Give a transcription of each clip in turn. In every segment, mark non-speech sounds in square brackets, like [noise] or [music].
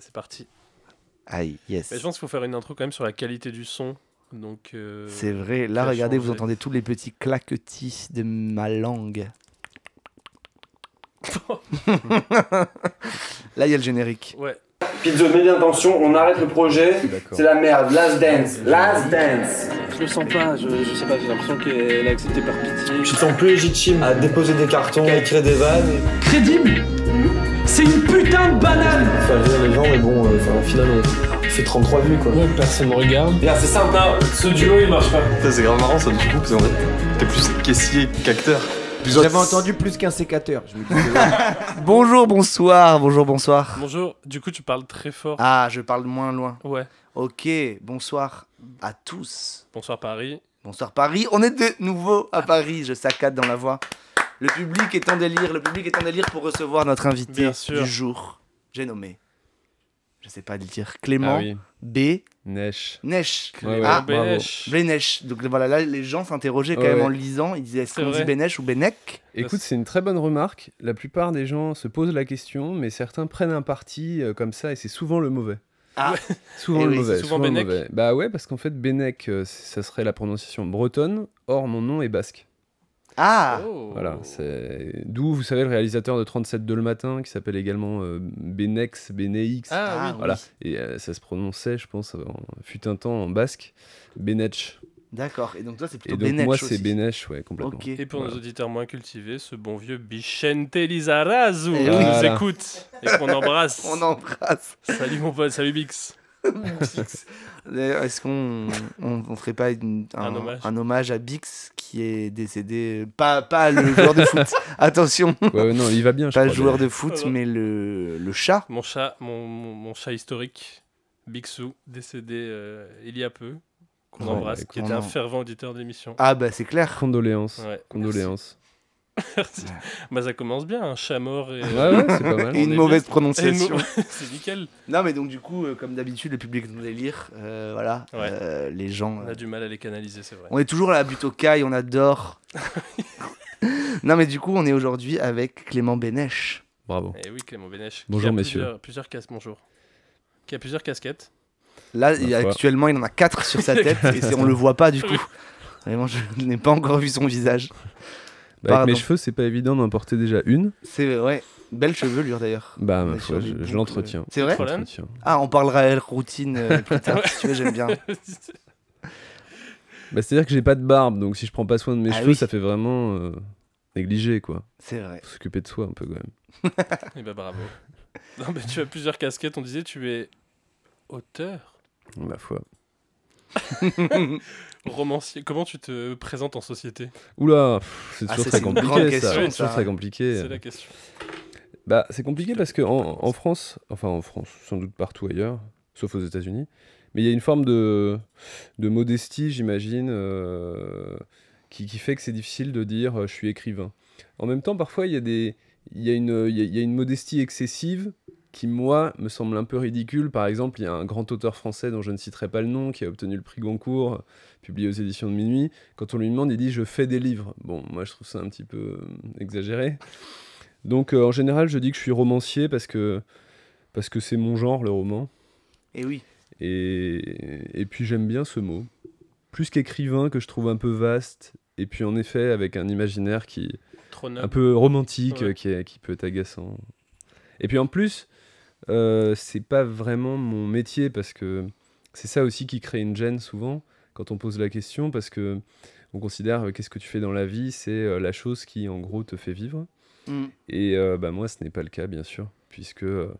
c'est parti. Aïe, yes. Mais je pense qu'il faut faire une intro quand même sur la qualité du son. Donc, euh, C'est vrai. Là, regardez, vous entendez tous les petits claquetis de ma langue. [laughs] Là, il y a le générique. Ouais. Pizzo, mets bien attention, on arrête le projet. C'est la merde. Last dance. Last dance. Je le sens pas, je, je sais pas, j'ai l'impression qu'elle a accepté par pitié. Je sens plus légitime à déposer des cartons, à écrire des vannes. crédible putain de banane Faire rire les gens, mais bon, euh, enfin, au final, on fait 33 vues quoi. Ouais, personne me regarde. Regarde, c'est simple, hein, ce duo il marche pas. Ça, c'est grave marrant ça du coup, parce qu'en fait, t'es plus caissier qu'acteur. J'avais entendu plus qu'un sécateur. Je me disais, [laughs] ouais. Bonjour, bonsoir, bonjour, bonsoir. Bonjour, du coup, tu parles très fort. Ah, je parle moins loin. Ouais. Ok, bonsoir à tous. Bonsoir Paris. Bonsoir Paris. On est de nouveau à Paris. Je saccade dans la voix. Le public est en délire. Le public est en délire pour recevoir notre invité Bien sûr. du jour. J'ai nommé. Je sais pas le dire. Clément Ah oui, B. Neige. Neche. Ouais, ouais, ah, bravo. Donc voilà, là, les gens s'interrogeaient quand Ouais, même en lisant. Ils disaient est-ce C'est qu'on dit vrai. Ou Benec Écoute, c'est une très bonne remarque. La plupart des gens se posent la question, mais certains prennent un parti euh, comme ça, et c'est souvent le mauvais. Ah. [laughs] Souvent Eh le oui, mauvais. souvent le Benec. mauvais. Bah ouais, parce qu'en fait, Benec, euh, ça serait la prononciation bretonne. Or, mon nom est basque. Ah Oh. Voilà, c'est d'où vous savez le réalisateur de 37 de le matin qui s'appelle également euh, Benex, Beneix. Ah, oui. Voilà, et euh, ça se prononçait, je pense, en, fut un temps en basque, Benech. D'accord. Et donc toi, c'est Et plutôt donc Benech moi, c'est Benech, ouais, complètement. Et pour Voilà. nos auditeurs moins cultivés, ce bon vieux Bichente Lizarazu Eh qui nous Voilà. écoute et qu'on embrasse. [laughs] On embrasse. Salut mon pote, salut Bix. D'ailleurs, Est-ce qu'on on, on ferait pas une- un, Un hommage. un hommage à Bix qui est décédé Pas, pas le joueur de foot, [laughs] attention, Ouais, ouais, non, il va bien, je pas le joueur de foot, Voilà. mais le, le chat. Mon chat, mon, mon, mon chat historique, Bixou, décédé euh, il y a peu, qu'on Ouais, embrasse, qui était un en- fervent auditeur de l'émission. Ah bah c'est clair. Condoléances. Ouais, Condoléances. Merci. [laughs] Bah ça commence bien, un chat mort et... Ouais, ouais, c'est pas mal. Et une mauvaise prononciation. [laughs] mo- C'est nickel. Non mais donc du coup, euh, comme d'habitude, le public nous délire. euh, voilà, Ouais. euh, les gens. On euh, a du mal à les canaliser, c'est vrai. On est toujours à la butte aux cailles, on adore. [laughs] non mais du coup, on est aujourd'hui avec Clément Benech. Bravo. Et oui, Clément Bénèche. qui Bonjour, a messieurs. Plusieurs, plusieurs cas- bonjour. Qui a plusieurs casquettes. Là, il y a- foi. actuellement, il en a quatre sur sa tête et on le voit pas du coup. [laughs] Vraiment, je n'ai pas encore vu son visage. Bah, avec mes cheveux, c'est pas évident d'en porter déjà une. C'est ouais, belle chevelure d'ailleurs. Bah, ma foi, je, l'entretiens. C'est vrai? Ah, on parlera routine euh, plus tard. [laughs] si tu veux, j'aime bien. Bah, c'est-à-dire que j'ai pas de barbe, donc si je prends pas soin de mes Ah cheveux, oui. ça fait vraiment euh, négligé, quoi. C'est vrai. Faut s'occuper de soi un peu quand même. [laughs] Et bah bravo. Non mais tu as plusieurs casquettes, on disait tu es auteur, Ma foi. [laughs] romancier. Comment tu te présentes en société? Oula, c'est Ah, toujours ça, très c'est une compliqué grande ça. question, C'est toujours ça. très compliqué. C'est la question. Bah, c'est compliqué parce que en, en France, enfin en France, sans doute partout ailleurs, sauf aux États-Unis, mais il y a une forme de, de modestie, j'imagine, euh, qui, qui fait que c'est difficile de dire euh, je suis écrivain. En même temps, parfois, il y a des, il y a une, il y a- il y a une modestie excessive qui, moi, me semble un peu ridicule. Par exemple, il y a un grand auteur français dont je ne citerai pas le nom, qui a obtenu le prix Goncourt, publié aux éditions de Minuit. Quand on lui demande, il dit je fais des livres. Bon, moi, je trouve ça un petit peu euh, exagéré. Donc euh, en général, je dis que je suis romancier parce que parce que c'est mon genre le roman Et oui. et, et puis j'aime bien ce mot. Plus qu'écrivain que je trouve un peu vaste et puis en effet avec un imaginaire qui Trop un peu romantique Ouais. euh, qui, est- qui peut être agaçant. Et puis en plus, euh, c'est pas vraiment mon métier parce que c'est ça aussi qui crée une gêne souvent quand on pose la question parce que on considère euh, qu'est-ce que tu fais dans la vie, c'est euh, la chose qui en gros te fait vivre. Mm. Et euh, bah, moi, ce n'est pas le cas, bien sûr, puisque euh,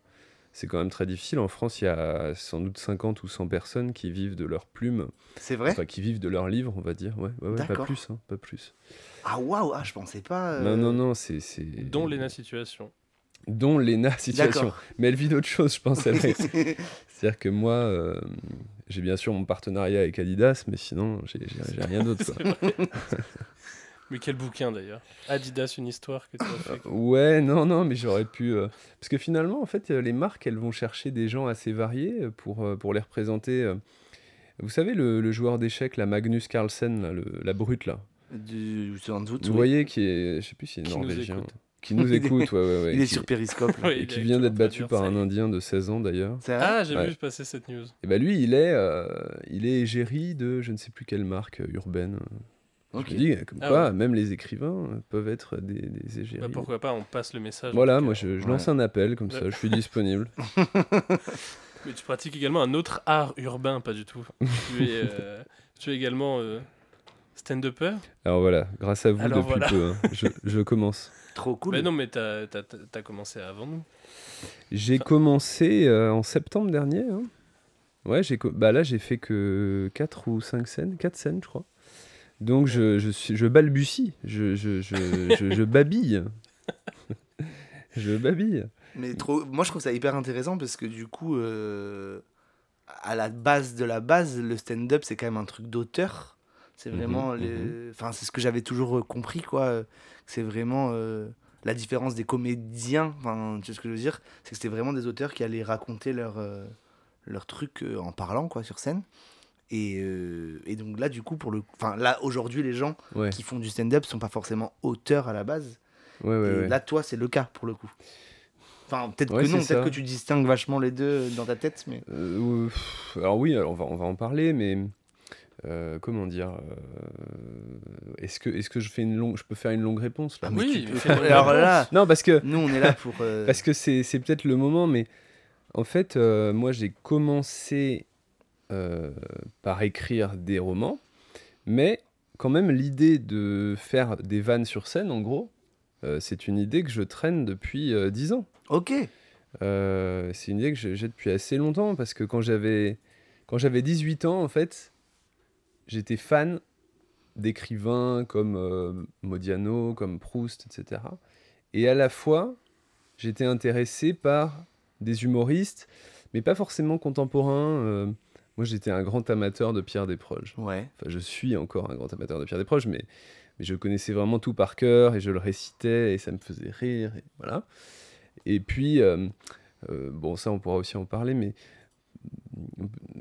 c'est quand même très difficile. En France, il y a sans doute 50 ou 100 personnes qui vivent de leur plume, C'est vrai? Enfin qui vivent de leur livre, on va dire. Ouais, ouais, ouais, pas plus, hein, pas plus. Ah waouh, ah, je pensais pas. euh, Non, non, non, c'est. c'est- Dont Léna Situation. Dont Léna [laughs] Situation. Mais elle vit d'autres choses, je pense. elle. [laughs] C'est-à-dire que moi, euh, j'ai bien sûr mon partenariat avec Adidas, mais sinon, j'ai rien d'autre. [laughs] mais quel bouquin d'ailleurs Adidas, une histoire que tu as fait. Ouais, non, non, mais j'aurais pu. euh, Parce que finalement, en fait, euh, les marques, elles vont chercher des gens assez variés euh, pour, euh, pour les représenter. euh. Vous savez, le, le joueur d'échecs, la Magnus Carlsen, là, le- la brute, là. Du sans doute. Vous oui. voyez, qui est. Je sais plus s'il est norvégien. Qui nous [laughs] écoute, ouais, ouais, ouais, Il est qui- sur Periscope. là. Et qui vient d'être battu par un. Indien de 16 ans d'ailleurs. Ah, j'ai Ouais. vu passer cette news. Et bah lui, il est, euh, il est égérie de je ne sais plus quelle marque euh, urbaine. Ok. Je me dis, comme Ah quoi, ouais. même les écrivains peuvent être des, des égéries. Bah, pourquoi pas, on passe le message. Voilà, moi je, Ouais. lance un appel comme ça, je suis disponible. [laughs] Mais tu pratiques également un autre art urbain, pas du tout. [laughs] tu, es, euh, tu es également euh, stand-upper? Alors voilà, grâce à vous Alors depuis voilà. peu, hein, je, je commence. Trop cool. Mais non, mais t'as as, commencé avant nous. J'ai commencé euh, en septembre dernier. hein. Ouais, j'ai bah là j'ai fait que 4 ou 5 scènes, 4 scènes je crois. Donc je, je, suis, je balbutie, je, je, je, je, je babille. [laughs] je babille. Mais trop, moi je trouve ça hyper intéressant parce que du coup, euh, à la base de la base, le stand-up c'est quand même un truc d'auteur. C'est Mhm, vraiment, les- mhm. enfin c'est ce que j'avais toujours euh, compris quoi. C'est vraiment euh, la différence des comédiens. Enfin, tu sais ce que je veux dire, c'est que c'était vraiment des auteurs qui allaient raconter leur euh, leur truc euh, en parlant quoi sur scène. Et, euh, et donc là du coup pour le, enfin là aujourd'hui les gens Ouais, qui font du stand-up sont pas forcément auteurs à la base. ouais, ouais. Et là, toi, c'est le cas pour le coup. Enfin, peut-être que non, peut-être que tu distingues vachement les deux dans ta tête, mais. Euh, alors oui, alors on, va, on va en parler, mais euh, comment dire euh, Est-ce que, est que je, fais une longue, je peux faire une longue réponse là Ah, oui, peux- Alors là, Non, parce que nous, on est là pour. euh, [laughs] Parce que c'est c'est peut-être le moment, mais en fait, euh, moi j'ai commencé euh, par écrire des romans, mais quand même l'idée de faire des vannes sur scène, en gros, euh, c'est une idée que je traîne depuis euh, 10 ans. Ok. Euh, c'est une idée que j'ai j'ai depuis assez longtemps, parce que quand j'avais quand j'avais 18 ans, en fait, j'étais fan d'écrivains comme euh, Modiano, comme Proust, etc. Et à la fois, j'étais intéressé par des humoristes, mais pas forcément contemporains. euh, moi, j'étais un grand amateur de Pierre Desproges. Ouais. Enfin, je suis encore un grand amateur de Pierre Desproges, mais, mais je connaissais vraiment tout par cœur et je le récitais et ça me faisait rire. Et voilà. Et puis, euh, euh, bon, ça, on pourra aussi en parler, mais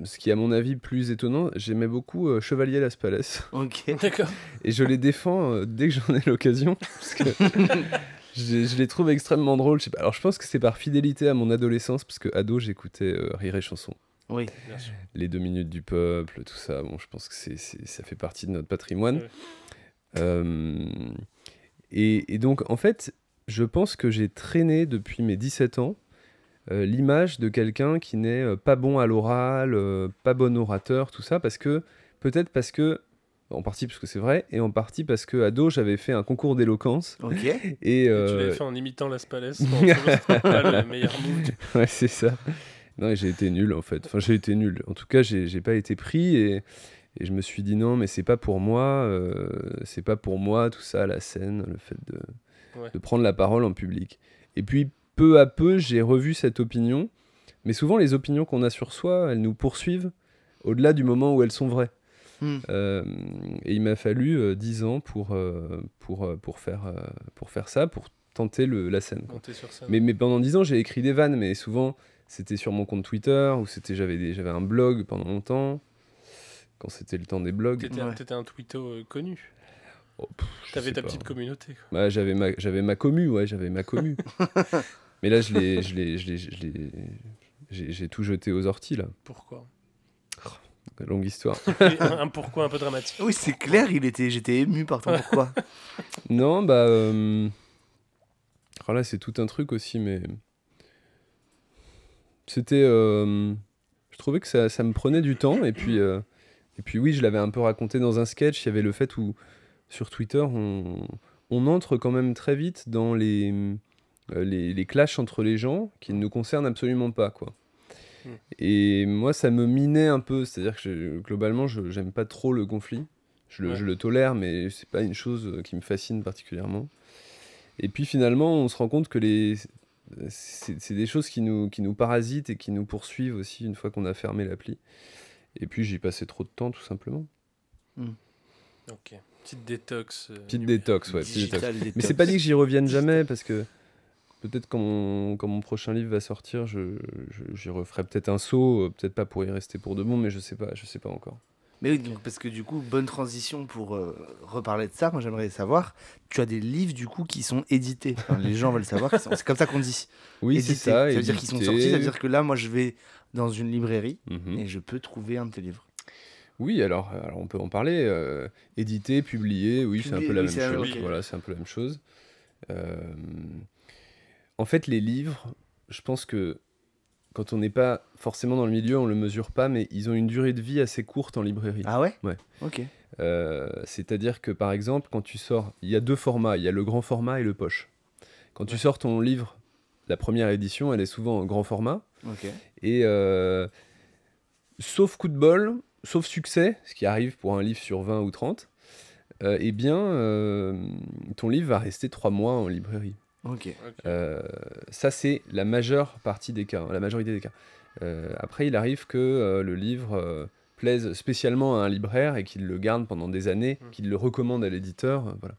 ce qui est à mon avis plus étonnant, j'aimais beaucoup euh, Chevalier Las Palais [laughs] Ok. D'accord. et je les défends euh, dès que j'en ai l'occasion parce que [laughs] je, je les trouve extrêmement drôles. Je sais pas. Alors, je pense que c'est par fidélité à mon adolescence parce que ado, j'écoutais euh, Rire et Chanson Oui. Bien sûr. les deux minutes du peuple, tout ça. Bon, je pense que c'est, c'est- ça fait partie de notre patrimoine. Ouais. Euh, et, et donc, en fait, je pense que j'ai traîné depuis mes 17 ans l'image de quelqu'un qui n'est euh, pas bon à l'oral, euh, pas bon orateur, tout ça, parce que, peut-être parce que, en partie parce que c'est vrai, et en partie parce que ado, j'avais fait un concours d'éloquence. Ok. [laughs] Et, Et Tu euh, l'avais fait en imitant Las Palais. Pas le [laughs] meilleur move. Ouais, c'est ça. Non, et j'ai été nul en fait. Enfin, j'ai été nul. En tout cas, j'ai j'ai pas été pris et, et je me suis dit non, mais c'est pas pour moi. euh, c'est pas pour moi tout ça, la scène, le fait de, Ouais. de prendre la parole en public. Et puis, peu à peu, j'ai revu cette opinion. Mais souvent, les opinions qu'on a sur soi, elles nous poursuivent au-delà du moment où elles sont vraies. Hmm. Euh, et il m'a fallu euh, 10 ans pour, euh, pour, euh, pour, faire, euh, pour faire ça, pour tenter le, la scène. sur scène. Mais, mais pendant 10 ans, j'ai écrit des vannes, mais souvent, c'était sur mon compte Twitter, ou c'était j'avais un blog pendant longtemps, quand c'était le temps des blogs. T'étais un- Ouais. un twitto euh, connu. Oh, T'avais ta pas. petite communauté. Bah, j'avais ma, j'avais ma commu, ouais, j'avais ma commu. [laughs] mais là, je l'ai, je l'ai, je l'ai, je l'ai- j'ai, j'ai tout jeté aux orties, là. Pourquoi? Longue histoire. Un, un pourquoi un peu dramatique. Oui, c'est clair, il était, j'étais ému par ton pourquoi. [laughs] non, bah... euh, alors là, c'est tout un truc aussi, mais... C'était... euh, Je trouvais que ça, ça me prenait du temps, et puis... euh, Et puis oui, je l'avais un peu raconté dans un sketch, il y avait le fait où, sur Twitter, on, on entre quand même très vite dans les, les, les clashs entre les gens qui ne nous concernent absolument pas, quoi. Mm. Et moi, ça me minait un peu, c'est-à-dire que je- globalement, je j'aime pas trop le conflit. Je le, Ouais. je le tolère, mais c'est pas une chose euh, qui me fascine particulièrement. Et puis finalement, on se rend compte que les... c'est c'est des choses qui nous, qui nous parasitent et qui nous poursuivent aussi une fois qu'on a fermé l'appli. Et puis j'y passais trop de temps, tout simplement. Ok. Petite détox. euh, Petite numérique. détox, ouais. petite détox. Digital Mais c'est pas dit que j'y revienne jamais parce que peut-être quand mon, quand mon prochain livre va sortir, je, j'y referai peut-être un saut, euh, peut-être pas pour y rester pour de bon, mais je sais pas, je sais pas encore. Mais oui, donc, parce que du coup, bonne transition pour euh, reparler de ça. Moi, j'aimerais savoir, tu as des livres du coup qui sont édités. Enfin, les gens veulent savoir. sont- C'est comme ça qu'on dit. Oui, c'est édités. ça. veut dire qu'ils sont sortis. Ça veut dire que là, moi, je vais dans une librairie Mhm. et je peux trouver un de tes livres. Oui, alors, alors on peut en parler. euh, édité, publié, oui, c'est un peu la oui, même chose. Voilà, c'est un peu la même chose. Euh, en fait, les livres, je pense que quand on n'est pas forcément dans le milieu, on le mesure pas, mais ils ont une durée de vie assez courte en librairie. Ah ouais? Ouais. Ok. Euh, C'est-à-dire que par exemple, quand tu sors, il y a deux formats, il y a le grand format et le poche. Quand tu sors ton livre, la première édition, elle est souvent en grand format. Ok. Et euh, sauf coup de bol, sauf succès, ce qui arrive pour un livre sur 20 ou 30, euh, eh bien, ton livre va rester trois mois en librairie. Ok. Ok. Euh, ça, c'est la majeure partie des cas, hein, la majorité des cas. Euh, après, il arrive que euh, le livre euh, plaise spécialement à un libraire et qu'il le garde pendant des années, Mm. qu'il le recommande à l'éditeur. euh, voilà.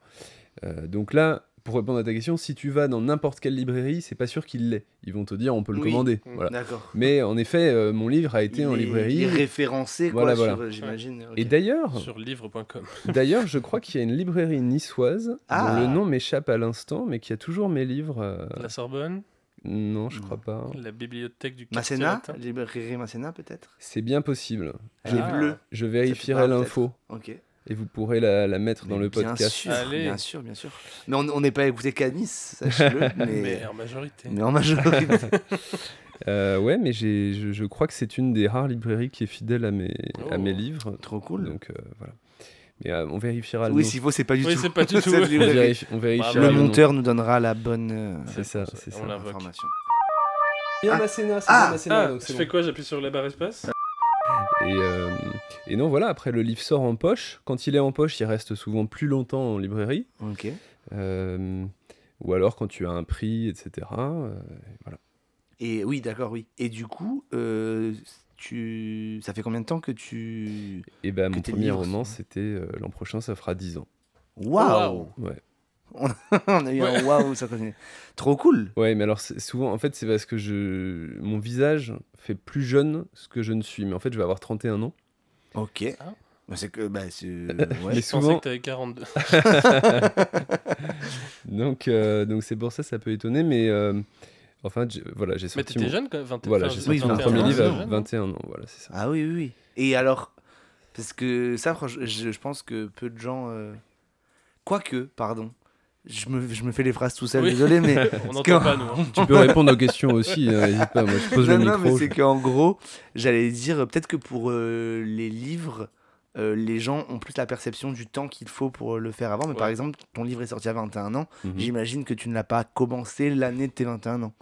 Euh, donc là, pour répondre à ta question, si tu vas dans n'importe quelle librairie, c'est pas sûr qu'il l'ait. Ils vont te dire on peut le Oui. commander. Mm. Voilà. D'accord. Mais en effet, euh, mon livre a été Il en est- librairie. Il est référencé, quoi, Voilà, voilà. euh, j'imagine. Et d'ailleurs, Sur livre.com. [laughs] d'ailleurs, je crois qu'il y a une librairie niçoise Ah. dont le nom m'échappe à l'instant, mais qui a toujours mes livres. euh, La Sorbonne, Non, je crois pas. la bibliothèque du Masséna. Librairie Masséna, peut-être? C'est bien possible. Elle Ah. est bleue. Je Ça vérifierai l'info Ok. Et vous pourrez la, la mettre dans Mais le bien podcast. Sûr, Allez. Bien sûr, bien sûr. Mais on n'est pas écouté qu'à Nice, sachez-le. [laughs] mais, Mais en majorité. mais en majorité. [laughs] Euh, ouais, mais j'ai- je, je crois que c'est une des rares librairies qui est fidèle à mes, à Oh. mes livres. Trop cool. Donc euh, voilà. Mais euh, on vérifiera le oui, s'il faut, c'est pas du Oui, tout. c'est pas [laughs] du tout. On vérifiera Le monteur nous donnera la bonne euh, C'est ça, c'est ça. l'invoque. information. Bien Ah. Masséna, c'est Ah. Ah, donc je c'est fais quoi J'appuie sur la barre espace Et, euh, et non, voilà, après le livre sort en poche. Quand il est en poche, il reste souvent plus longtemps en librairie. Ok. Euh, ou alors quand tu as un prix, etc. euh, voilà. Et oui, d'accord, oui. Et du coup, euh, tu... ça fait combien de temps que tu. Et ben mon premier roman, c'était euh, l'an prochain, ça fera 10 ans. Waouh Ouais. [laughs] On a eu un waouh, ça continue. Trop cool Ouais, mais alors souvent, en fait, c'est parce que je, mon visage fait plus jeune ce que je ne suis. Mais en fait, je vais avoir 31 ans. Ok. Ah. Bah, c'est que. Bah, c'est. Mais [laughs] Ouais. Je pensais souvent, que t'avais 42. [laughs] donc euh, donc c'est pour ça, ça peut étonner. Mais euh, enfin, j'ai- voilà, j'ai Mais sorti. t'étais mon... jeune quand même 21 Voilà, j'ai sorti sorti mon 21 premier livre à jeune, 21 ans. Voilà, c'est ça. Ah oui, oui, oui. Et alors, parce que ça, franchement, je, je pense que peu de gens. euh, Quoique, pardon. Je me, je me fais les phrases tout seul, Oui. désolé, mais. [laughs] On n'entend pas, nous. hein. Tu peux répondre aux questions aussi, hein, n'hésite pas. Moi, je pose non, le non, mais micro. c'est qu'en gros, j'allais dire, euh, peut-être que pour euh, les livres, euh, les gens ont plus la perception du temps qu'il faut pour le faire avant. Mais par exemple, ton livre est sorti à 21 ans. Mhm. J'imagine que tu ne l'as pas commencé l'année de tes 21 ans.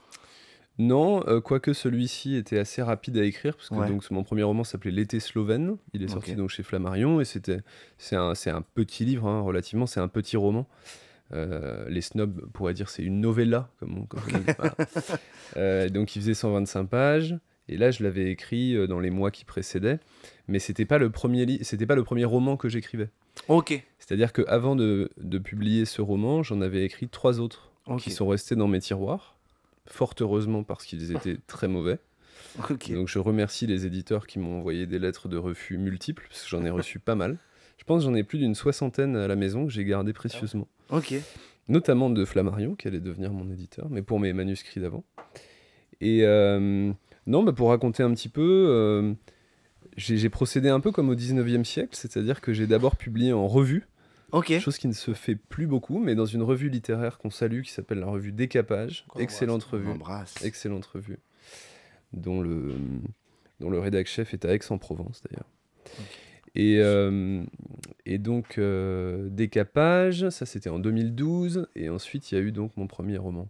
Non, euh, quoique celui-ci était assez rapide à écrire, parce que Ouais. donc, mon premier roman s'appelait L'été slovène. Il est sorti donc chez Flammarion et c'était c'est un, c'est un petit livre, hein, relativement, c'est un petit roman. Euh, les snobs pourraient dire c'est une novella, comme on, comme on dit. Voilà. [laughs] Euh, donc il faisait 125 pages. Et là, je l'avais écrit euh, dans les mois qui précédaient, mais c'était pas le premier c'était pas le premier roman que j'écrivais. Ok. C'est-à-dire qu'avant de, de publier ce roman, j'en avais écrit trois autres qui sont restés dans mes tiroirs, fort heureusement parce qu'ils étaient [laughs] très mauvais. Ok. Donc je remercie les éditeurs qui m'ont envoyé des lettres de refus multiples, parce que j'en ai reçu pas mal. Je pense j'en ai plus d'une soixantaine à la maison que j'ai gardé précieusement. Ok. Notamment de Flammarion, qui allait devenir mon éditeur, mais pour mes manuscrits d'avant. Et euh, non, bah, pour raconter un petit peu, euh, j'ai procédé un peu comme au 19e siècle, c'est-à-dire que j'ai d'abord publié en revue, chose qui ne se fait plus beaucoup, mais dans une revue littéraire qu'on salue, qui s'appelle la revue Décapage. Excellente revue. Excellente revue. Dont le, dont le rédac chef est à Aix-en-Provence d'ailleurs. Et, euh, et donc, euh, Décapage, ça c'était en 2012. Et ensuite, il y a eu donc mon premier roman.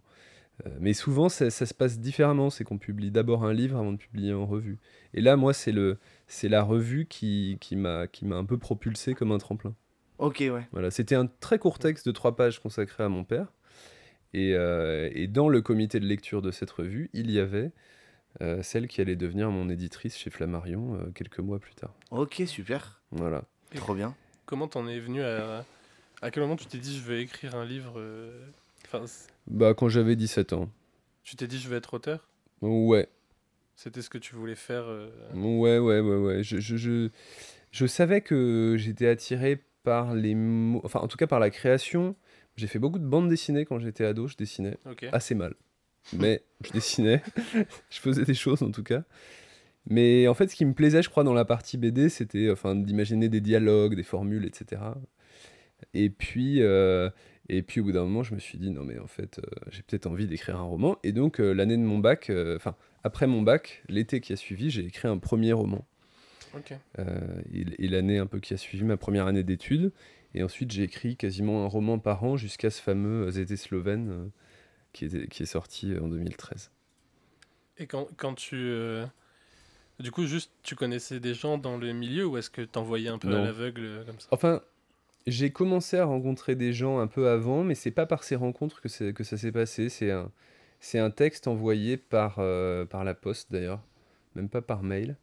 Euh, mais souvent, ça, ça se passe différemment. C'est qu'on publie d'abord un livre avant de publier en revue. Et là, moi, c'est le, c'est la revue qui, qui m'a, un peu propulsé comme un tremplin. Ok, ouais. Voilà, c'était un très court texte de trois pages consacré à mon père. Et, et dans le comité de lecture de cette revue, il y avait euh, celle qui allait devenir mon éditrice chez Flammarion euh, quelques mois plus tard. Ok, super. Voilà. Trop bien. Comment t'en es venu à. À quel moment tu t'es dit je vais écrire un livre euh, Enfin, Bah, quand j'avais 17 ans. tu t'es dit je vais être auteur? Ouais, C'était ce que tu voulais faire euh, ouais, ouais, ouais, ouais. Je, je, je, je savais que j'étais attiré par les mots, enfin en tout cas par la création. J'ai fait beaucoup de bandes dessinées quand j'étais ado, je dessinais assez mal. Mais je dessinais, [laughs] je faisais des choses en tout cas. Mais en fait, ce qui me plaisait, je crois, dans la partie BD, c'était enfin, d'imaginer des dialogues, des formules, etc. Et puis, euh, et puis au bout d'un moment, je me suis dit, non mais en fait, euh, j'ai peut-être envie d'écrire un roman. Et donc, euh, l'année de mon bac, enfin, après mon bac, l'été qui a suivi, j'ai écrit un premier roman. Et et l'année un peu qui a suivi ma première année d'études. Et ensuite, j'ai écrit quasiment un roman par an jusqu'à ce fameux Zété Slovène qui, était, qui est sorti euh, en 2013. Et quand, quand tu. euh, Du coup, juste, tu connaissais des gens dans le milieu ou est-ce que t'envoyais un peu Non. à l'aveugle euh, comme ça? Enfin, j'ai commencé à rencontrer des gens un peu avant, mais c'est pas par ces rencontres que, ça s'est passé. C'est un, un texte envoyé par, euh, par la poste d'ailleurs, même pas par mail.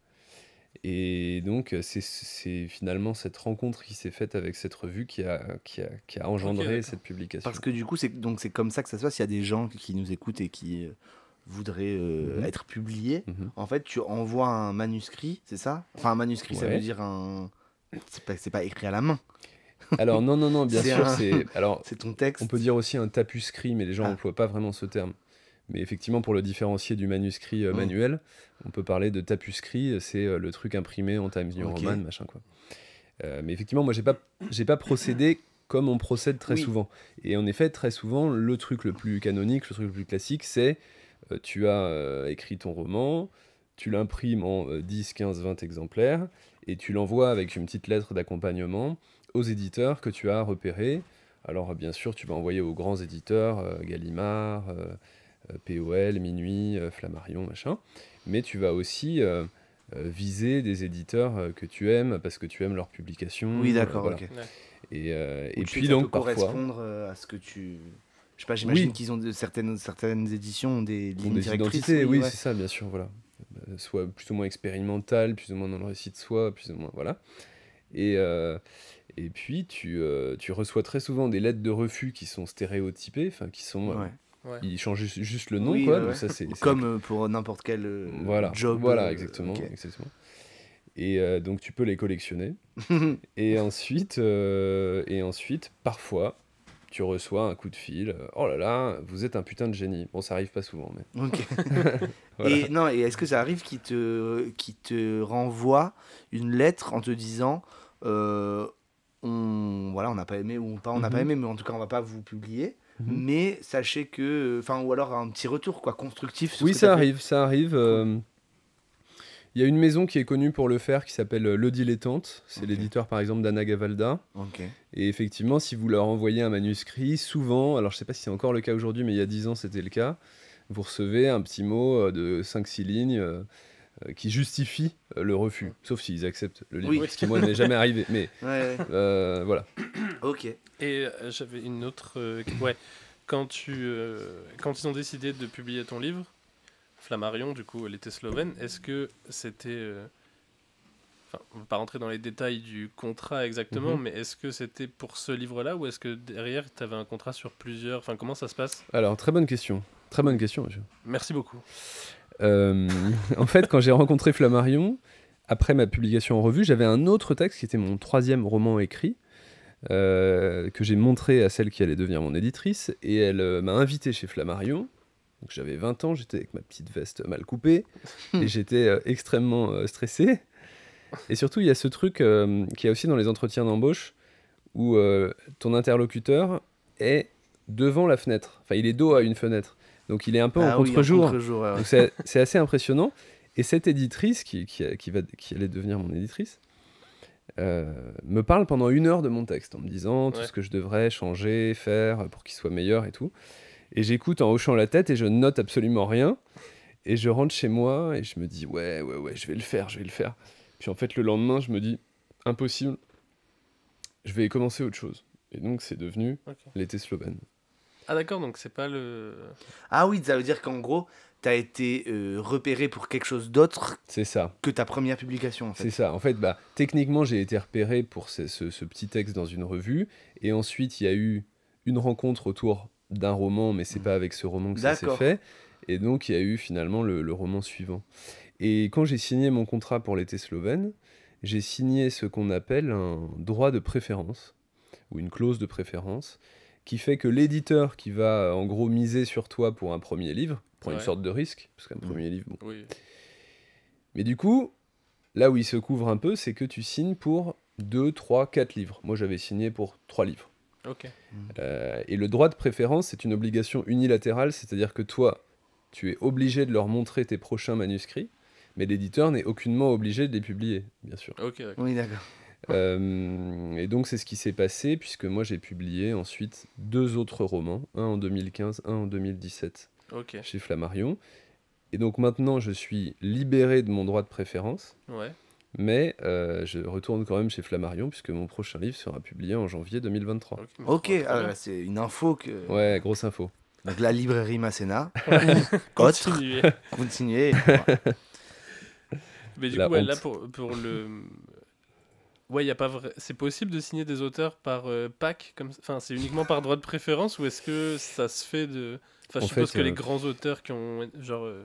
Et donc, c'est, c'est finalement cette rencontre qui s'est faite avec cette revue qui a, qui a, qui a engendré cette publication. Parce que du coup, c'est donc c'est comme ça que ça se passe. Il y a des gens qui nous écoutent et qui euh, voudraient euh, Mhm. être publiés. Mhm. En fait, tu envoies un manuscrit, c'est ça? Enfin, un manuscrit, ça veut dire un. C'est pas, c'est pas écrit à la main. Alors, non, non, non, [laughs] bien sûr, un- c'est. Alors, [laughs] C'est ton texte. On peut dire aussi un tapuscrit, mais les gens Ah. n'emploient pas vraiment ce terme. Mais effectivement, pour le différencier du manuscrit euh, Mm. manuel, on peut parler de tapuscrit, c'est euh, le truc imprimé en Times New. Roman, machin quoi. Euh, mais effectivement, moi, j'ai pas, j'ai pas procédé comme on procède très Oui. souvent. Et en effet, très souvent, le truc le plus canonique, le truc le plus classique, c'est euh, tu as euh, écrit ton roman, tu l'imprimes en euh, 10, 15, 20 exemplaires, et tu l'envoies avec une petite lettre d'accompagnement aux éditeurs que tu as repérés. Alors, bien sûr, tu vas envoyer aux grands éditeurs, euh, Gallimard, euh, euh, POL, Minuit, euh, Flammarion, machin. Mais tu vas aussi euh, euh, viser des éditeurs euh, que tu aimes parce que tu aimes leurs publications. Oui, euh, d'accord, voilà. Et, euh, puis donc, parfois, correspondre euh, à ce que tu. Je sais pas, j'imagine Oui. qu'ils ont de, certaines, certaines éditions ont des lignes directrices. identités, oui, ouais. c'est ça, bien sûr, voilà. Euh, Soit plus ou moins expérimental, plus ou moins dans le récit de soi, plus ou moins, voilà. Et, euh, et puis, tu, euh, tu reçois très souvent des lettres de refus qui sont stéréotypées, enfin, qui sont... euh, Ouais. Ouais. Ils changent juste, juste le nom, Oui, quoi. ouais, donc ça, c'est, c'est- Comme euh, pour n'importe quel euh, voilà, job. Voilà, euh, exactement, exactement. Et euh, donc, tu peux les collectionner. [laughs] Et ensuite, euh, et ensuite, parfois, tu reçois un coup de fil. Oh là là, vous êtes un putain de génie. Bon, ça arrive pas souvent, mais Ok. [laughs] voilà. Et non, et est-ce que ça arrive qu'il te, qu'il te renvoie une lettre en te disant euh, on voilà on n'a pas aimé ou pas on n'a pas aimé mais en tout cas on va pas vous publier? Mhm. mais sachez que enfin ou alors un petit retour quoi constructif sur Oui, ça arrive, ça arrive. euh, Il y a une maison qui est connue pour le faire qui s'appelle euh, Le Dilettante. C'est l'éditeur, par exemple, d'Anna Gavalda. Et effectivement, si vous leur envoyez un manuscrit, souvent, alors je sais pas si c'est encore le cas aujourd'hui, mais il y a 10 ans, c'était le cas, vous recevez un petit mot euh, de 5-6 lignes euh, qui justifie euh, le refus. Sauf s'ils acceptent le livre, Oui. ce qui, moi, n'est jamais arrivé. Mais [laughs] ouais, euh, voilà. [coughs] ok Et euh, j'avais une autre. euh, ouais. Quand, tu, euh, quand ils ont décidé de publier ton livre, Flammarion, du coup, elle était slovène, est-ce que c'était. euh, Enfin, on va pas rentrer dans les détails du contrat exactement, Mhm. mais est-ce que c'était pour ce livre-là ou est-ce que derrière tu avais un contrat sur plusieurs. Enfin, comment ça se passe? Alors, très bonne question. Très bonne question, monsieur. Merci beaucoup. Euh, [laughs] en fait, quand j'ai rencontré Flammarion, après ma publication en revue, j'avais un autre texte qui était mon troisième roman écrit, euh, que j'ai montré à celle qui allait devenir mon éditrice, et elle euh, m'a invité chez Flammarion. Donc j'avais 20 ans, j'étais avec ma petite veste mal coupée, et j'étais extrêmement stressé. Et surtout, il y a ce truc euh, qui est aussi dans les entretiens d'embauche, où ton interlocuteur est devant la fenêtre. Enfin, il est dos à une fenêtre. Donc il est un peu Ah en oui, contre-jour. ouais, c'est c'est assez impressionnant. Et cette éditrice, qui, qui, qui va, qui allait devenir mon éditrice, euh, me parle pendant une heure de mon texte, en me disant tout Ouais. ce que je devrais changer, faire pour qu'il soit meilleur et tout. Et j'écoute en hochant la tête et je note absolument rien. Et je rentre chez moi et je me dis ouais, ouais, ouais, je vais le faire, je vais le faire. Puis en fait, le lendemain, je me dis impossible, je vais commencer autre chose. Et donc, c'est devenu l'été slovène. Ah, d'accord, donc c'est pas le. ah oui ça veut dire qu'en gros t'as été euh, repéré pour quelque chose d'autre C'est ça. que ta première publication en C'est ça. En fait, bah, techniquement, j'ai été repéré pour ce, ce- ce petit texte dans une revue. Et ensuite, il y a eu une rencontre autour d'un roman, mais c'est Mm. pas avec ce roman que ça s'est fait. Et donc, il y a eu finalement le, le roman suivant. Et quand j'ai signé mon contrat pour l'été slovène, j'ai signé ce qu'on appelle un droit de préférence, ou une clause de préférence, qui fait que l'éditeur qui va en gros miser sur toi pour un premier livre, prend une sorte de risque, parce qu'un premier livre, bon. Oui. Mais du coup, là où il se couvre un peu, c'est que tu signes pour 2, 3, 4 livres. Moi j'avais signé pour 3 livres. Ok. Euh, et le droit de préférence, c'est une obligation unilatérale, c'est-à-dire que toi, tu es obligé de leur montrer tes prochains manuscrits, mais l'éditeur n'est aucunement obligé de les publier, bien sûr. Ok, d'accord. Oui, d'accord. Euh, et donc c'est ce qui s'est passé, puisque moi j'ai publié ensuite deux autres romans, un en 2015, un en 2017 Ok. chez Flammarion. Et donc maintenant je suis libéré de mon droit de préférence, Ouais. mais euh, je retourne quand même chez Flammarion, puisque mon prochain livre sera publié en janvier 2023. Ok. mais Ok, trop- trop ah, c'est une info que. Ouais, grosse info. Donc la librairie Masséna. Autre, [laughs] [laughs] Continuez. continuez. [laughs] Mais du La coup, ouais, là, pour, pour le. Ouais, y a pas vrai... c'est possible de signer des auteurs par euh, pack comme... Enfin, c'est uniquement par droit de préférence ou est-ce que ça se fait de. Enfin, je En suppose fait, que euh, les grands auteurs qui ont. Genre. euh,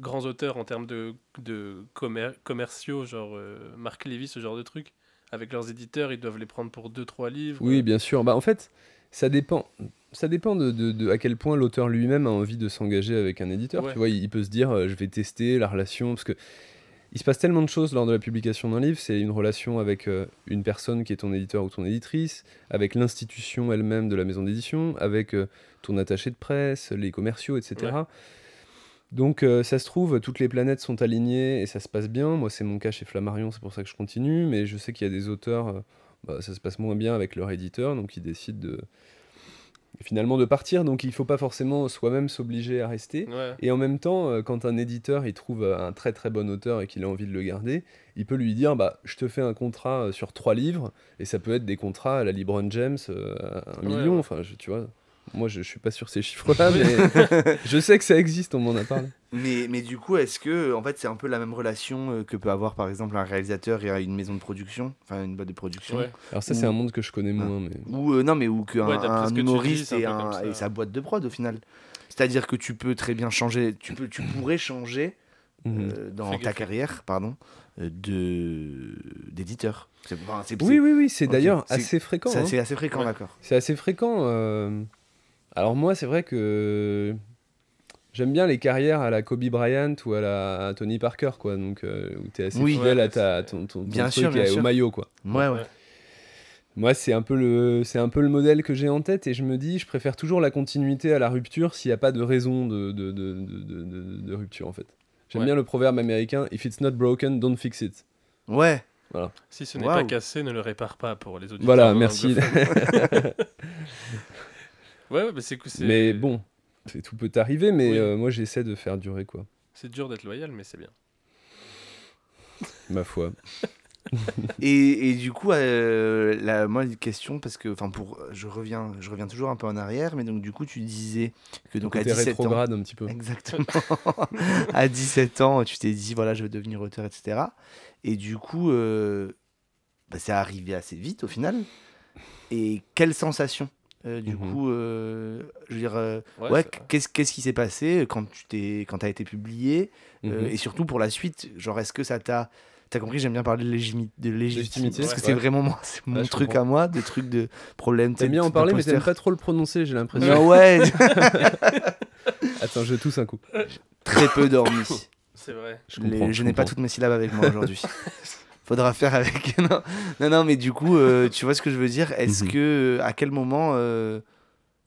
Grands auteurs en termes de, de commer- commerciaux, genre euh, Marc Lévy, ce genre de truc, avec leurs éditeurs, ils doivent les prendre pour 2-3 livres. Oui, bien sûr. Bah, en fait, ça dépend. Ça dépend de, de- de à quel point l'auteur lui-même a envie de s'engager avec un éditeur. Ouais. Tu vois, il, il peut se dire, euh, je vais tester la relation, parce que il se passe tellement de choses lors de la publication d'un livre. C'est une relation avec euh, une personne qui est ton éditeur ou ton éditrice, avec l'institution elle-même de la maison d'édition, avec euh, ton attaché de presse, les commerciaux, etc. Ouais. Donc euh, ça se trouve, toutes les planètes sont alignées et ça se passe bien. Moi, c'est mon cas chez Flammarion, c'est pour ça que je continue. Mais je sais qu'il y a des auteurs, bah, ça se passe moins bien avec leur éditeur, donc ils décident de finalement de partir. Donc il faut pas forcément soi-même s'obliger à rester. Ouais. Et en même temps, euh, quand un éditeur il trouve euh, un très très bon auteur et qu'il a envie de le garder, il peut lui dire bah je te fais un contrat euh, sur trois livres et ça peut être des contrats à la LeBron James à un Ouais, million. Enfin, tu vois. Moi, je, je suis pas sur ces chiffres-là, mais [laughs] je sais que ça existe, on m'en a parlé. Mais, mais du coup, est-ce que en fait, c'est un peu la même relation euh, que peut avoir par exemple un réalisateur et une maison de production, enfin une boîte de production? Ouais. Alors ça, c'est un monde que je connais moins, mais... Ou euh, non, mais ou qu'un Ouais, humoriste et, peu un- comme ça. et sa boîte de prod au final. C'est-à-dire que tu peux très bien changer, tu, peux, tu pourrais changer Mhm. euh, dans ta carrière, pardon, euh, de d'éditeur. Enfin, Oui, oui, oui, c'est d'ailleurs assez fréquent. c'est hein. assez fréquent, Ouais. d'accord. C'est assez fréquent. euh. Alors moi, c'est vrai que j'aime bien les carrières à la Kobe Bryant ou à la à Tony Parker, quoi. Donc euh, où t'es assez Oui. fidèle Ouais, à ta, ton, ton, ton Bien truc sûr, bien et au maillot, quoi. Ouais, ouais. Moi, c'est un peu le, c'est un peu le modèle que j'ai en tête et je me dis, je préfère toujours la continuité à la rupture s'il n'y a pas de raison de, de, de, de, de- de- de rupture, en fait. J'aime Ouais. bien le proverbe américain If it's not broken, don't fix it. Ouais. Si ce n'est pas cassé, ne le répare pas pour les auditeurs. Voilà, merci. [laughs] [laughs] ouais, ouais, mais c'est c'est- mais bon, tout peut arriver, mais Oui. euh, moi j'essaie de faire durer, quoi. C'est dur d'être loyal, mais c'est bien. [laughs] Ma foi. [laughs] Et, et du coup, euh, la, moi, une question, parce que, enfin, pour, je reviens, je reviens toujours un peu en arrière, mais donc, du coup, tu disais que donc à Côté 17 ans. rétrograde un petit peu. Exactement. [laughs] à 17 ans, tu t'es dit, voilà, je vais devenir auteur, etc. Et du coup, euh, bah, c'est arrivé assez vite au final. Et quelle sensation? Euh, du Mhm. coup, euh, je veux dire, euh, Ouais, ouais, qu'est-ce qu'est-ce qui s'est passé quand tu t'es, quand as été publié euh, Mhm. Et surtout pour la suite, genre, est-ce que ça t'a. T'as compris, j'aime bien parler de, légimi- de légitimité? Parce que ouais. c'est vraiment moi, c'est mon truc comprends. à moi, de trucs de problèmes. T'aimes bien en parler, mais t'aimes pas trop le prononcer, j'ai l'impression. Ouais, [laughs] [laughs] Attends, je tousse un coup. très peu dormi. C'est vrai. Je n'ai pas toutes mes syllabes avec moi aujourd'hui. [laughs] Faudra faire avec. [laughs] non, non, non, mais du coup, euh, [laughs] tu vois ce que je veux dire? Est-ce Mhm. que, à quel moment, euh,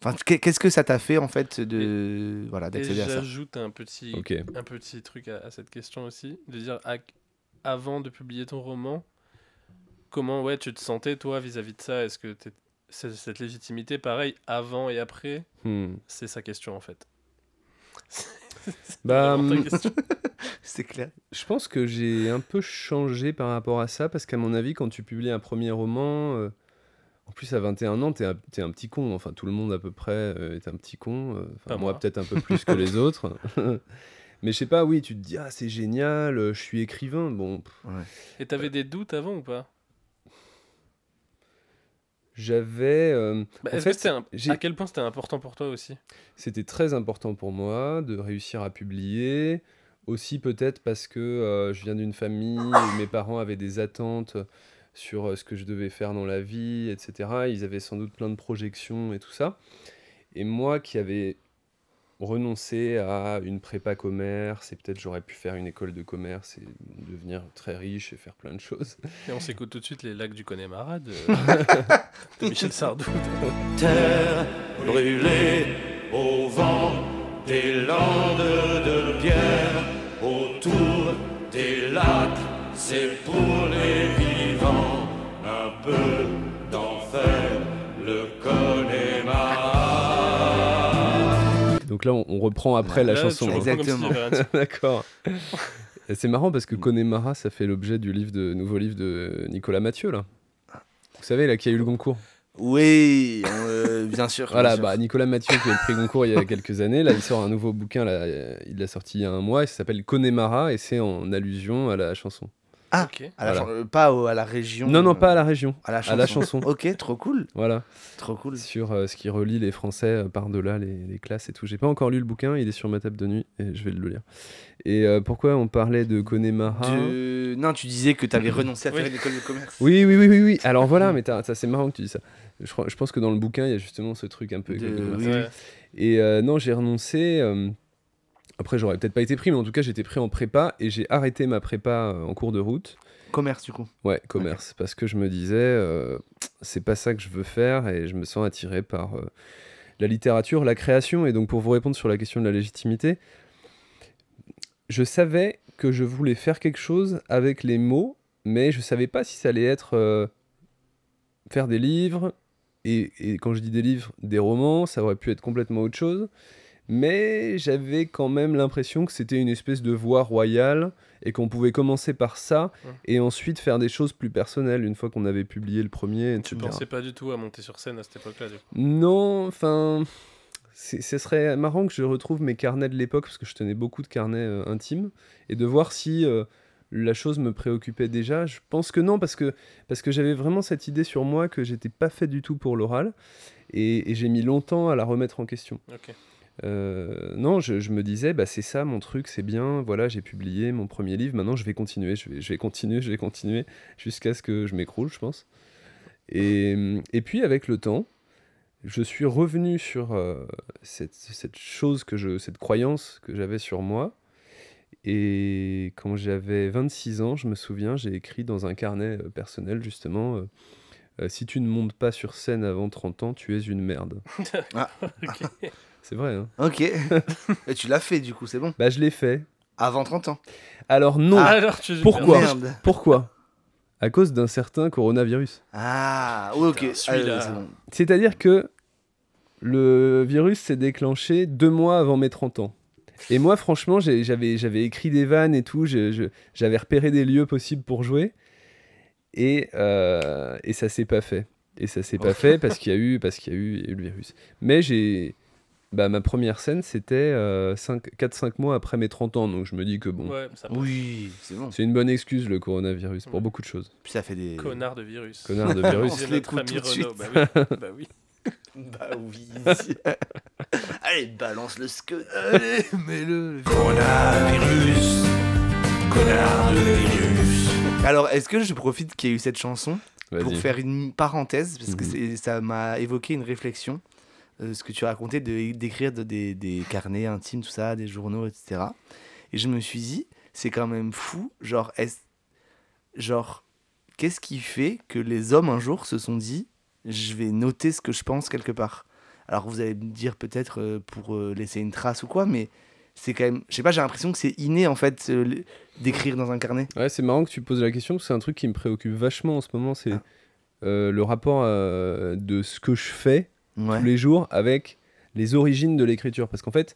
enfin, qu'est- qu'est-ce que ça t'a fait en fait de, voilà, d'accéder à ça? j'ajoute un petit, Ok. un petit truc à, à cette question aussi, de dire à- avant de publier ton roman, comment ouais tu te sentais toi vis-à-vis de ça? Est-ce que c'est- cette légitimité, pareil, avant et après, Hmm. c'est sa question en fait. [laughs] Bah, hum, question. [laughs] C'est clair. je pense que j'ai un peu changé par rapport à ça, parce qu'à mon avis, quand tu publies un premier roman, euh, en plus à 21 ans, t'es un, t'es un petit con. Enfin, tout le monde à peu près euh, est un petit con. euh, enfin, moi, moi. peut-être un peu plus que les [laughs] autres. [laughs] Mais je sais pas, oui, tu te dis, ah, c'est génial, je suis écrivain. Bon, Et t'avais des doutes avant ou pas? J'avais. euh, Bah, en que un- À quel point c'était important pour toi aussi? C'était très important pour moi de réussir à publier. aussi peut-être parce que euh, je viens d'une famille où mes parents avaient des attentes sur euh, ce que je devais faire dans la vie, etc. Ils avaient sans doute plein de projections et tout ça. Et moi qui avais renoncé à une prépa commerce, et peut-être j'aurais pu faire une école de commerce et devenir très riche et faire plein de choses. Et on s'écoute tout de suite les lacs du Connemara de, [laughs] de Michel Sardou. terre brûlée au vent des landes de pierre autour des lacs, c'est pour les vivants un peu Donc là, on, on reprend après la Là, chanson. hein. Exactement. [laughs] D'accord. [laughs] C'est marrant parce que Connemara, ça fait l'objet du livre de, nouveau livre de Nicolas Mathieu, là. Vous savez, là, qui a eu le Goncourt. Oui, on, euh, bien sûr. Voilà, bien sûr. bah, Nicolas Mathieu qui a eu le prix Goncourt il y a quelques années. Là, il sort un nouveau bouquin, là, il l'a sorti il y a un mois, et ça s'appelle Connemara, et c'est en allusion à la chanson. Ah, Ok. à la voilà. chan- euh, pas au- à la région. Non, non, euh, pas à la région, à la chanson. à la chanson. ok, trop cool. Voilà, Trop cool. sur euh, ce qui relie les Français euh, par-delà les, les classes et tout. J'ai pas encore lu le bouquin, il est sur ma table de nuit, et je vais le lire. Et euh, pourquoi on parlait de Connemara De- Non, tu disais que tu avais [laughs] renoncé à faire Oui. une école de commerce. Oui, oui, oui, oui, oui. Alors voilà, mais t'as- ça, c'est marrant que tu dis ça. Je, crois- je pense que dans le bouquin, il y a justement ce truc un peu. De- de oui. Et euh, non, j'ai renoncé. Après, j'aurais peut-être pas été pris, mais en tout cas, j'étais pris en prépa et j'ai arrêté ma prépa euh, en cours de route. Commerce, du coup. Ouais, commerce. Parce que je me disais, euh, c'est pas ça que je veux faire et je me sens attiré par euh, la littérature, la création. Et donc, pour vous répondre sur la question de la légitimité, je savais que je voulais faire quelque chose avec les mots, mais je savais pas si ça allait être euh, faire des livres. Et, et quand je dis des livres, des romans, ça aurait pu être complètement autre chose. Mais j'avais quand même l'impression que c'était une espèce de voie royale et qu'on pouvait commencer par ça et ensuite faire des choses plus personnelles une fois qu'on avait publié le premier. Tu etc. pensais pas du tout à monter sur scène à cette époque-là. Non, enfin, ce serait marrant que je retrouve mes carnets de l'époque parce que je tenais beaucoup de carnets euh, intimes et de voir si euh, la chose me préoccupait déjà. Je pense que non parce que parce que j'avais vraiment cette idée sur moi que j'étais pas fait du tout pour l'oral et, et j'ai mis longtemps à la remettre en question. Ok. Euh, non, je, je me disais, bah, c'est ça mon truc, c'est bien, voilà, j'ai publié mon premier livre, maintenant je vais continuer, je vais, je vais continuer, je vais continuer, jusqu'à ce que je m'écroule, je pense. Et, et puis avec le temps, je suis revenu sur euh, cette, cette chose, que je, cette croyance que j'avais sur moi. Et quand j'avais 26 ans, je me souviens, j'ai écrit dans un carnet euh, personnel, justement, euh, euh, si tu ne montes pas sur scène avant 30 ans, tu es une merde. [laughs] Ok. C'est vrai, hein Ok. [laughs] Et tu l'as fait, du coup, c'est bon. Bah, je l'ai fait. Avant 30 ans. Alors non. Ah, alors, tu Pourquoi? Merde. Pourquoi? À cause d'un certain coronavirus. Ah, ok. Ah, c'est bon. C'est-à-dire que le virus s'est déclenché deux mois avant mes 30 ans. Et moi, franchement, j'avais écrit des vannes et tout, j'avais repéré des lieux possibles pour jouer, et, euh, et ça s'est pas fait. Et ça s'est pas fait parce qu'il y a eu parce qu'il y a eu, il y a eu le virus. Mais j'ai bah, ma première scène, c'était 4-5 mois après mes 30 ans, donc je me dis que bon, Ouais, ça passe. Oui, c'est bon. c'est une bonne excuse le coronavirus pour beaucoup de choses. Puis ça fait des. Connard de virus. Connard de virus. [laughs] On se l'écoute tout de suite. Bah oui. Bah oui. Bah [laughs] oui. Allez, balance le scud. Allez, mets-le. Coronavirus. Connard de virus. Alors, est-ce que je profite qu'il y ait eu cette chanson pour faire une parenthèse? Parce que Mhm. ça m'a évoqué une réflexion. Euh, ce que tu racontais de- d'écrire de- des, des carnets intimes, tout ça, des journaux, etc. Et je me suis dit, c'est quand même fou. Genre, est genre qu'est-ce qui fait que les hommes un jour se sont dit, je vais noter ce que je pense quelque part? Alors vous allez me dire peut-être euh, pour euh, laisser une trace ou quoi, mais c'est quand même, je sais pas, j'ai l'impression que c'est inné en fait d'écrire dans un carnet. Ouais, c'est marrant que tu poses la question, parce que c'est un truc qui me préoccupe vachement en ce moment, c'est Ah. le rapport de ce que je fais Ouais. tous les jours avec les origines de l'écriture. Parce qu'en fait,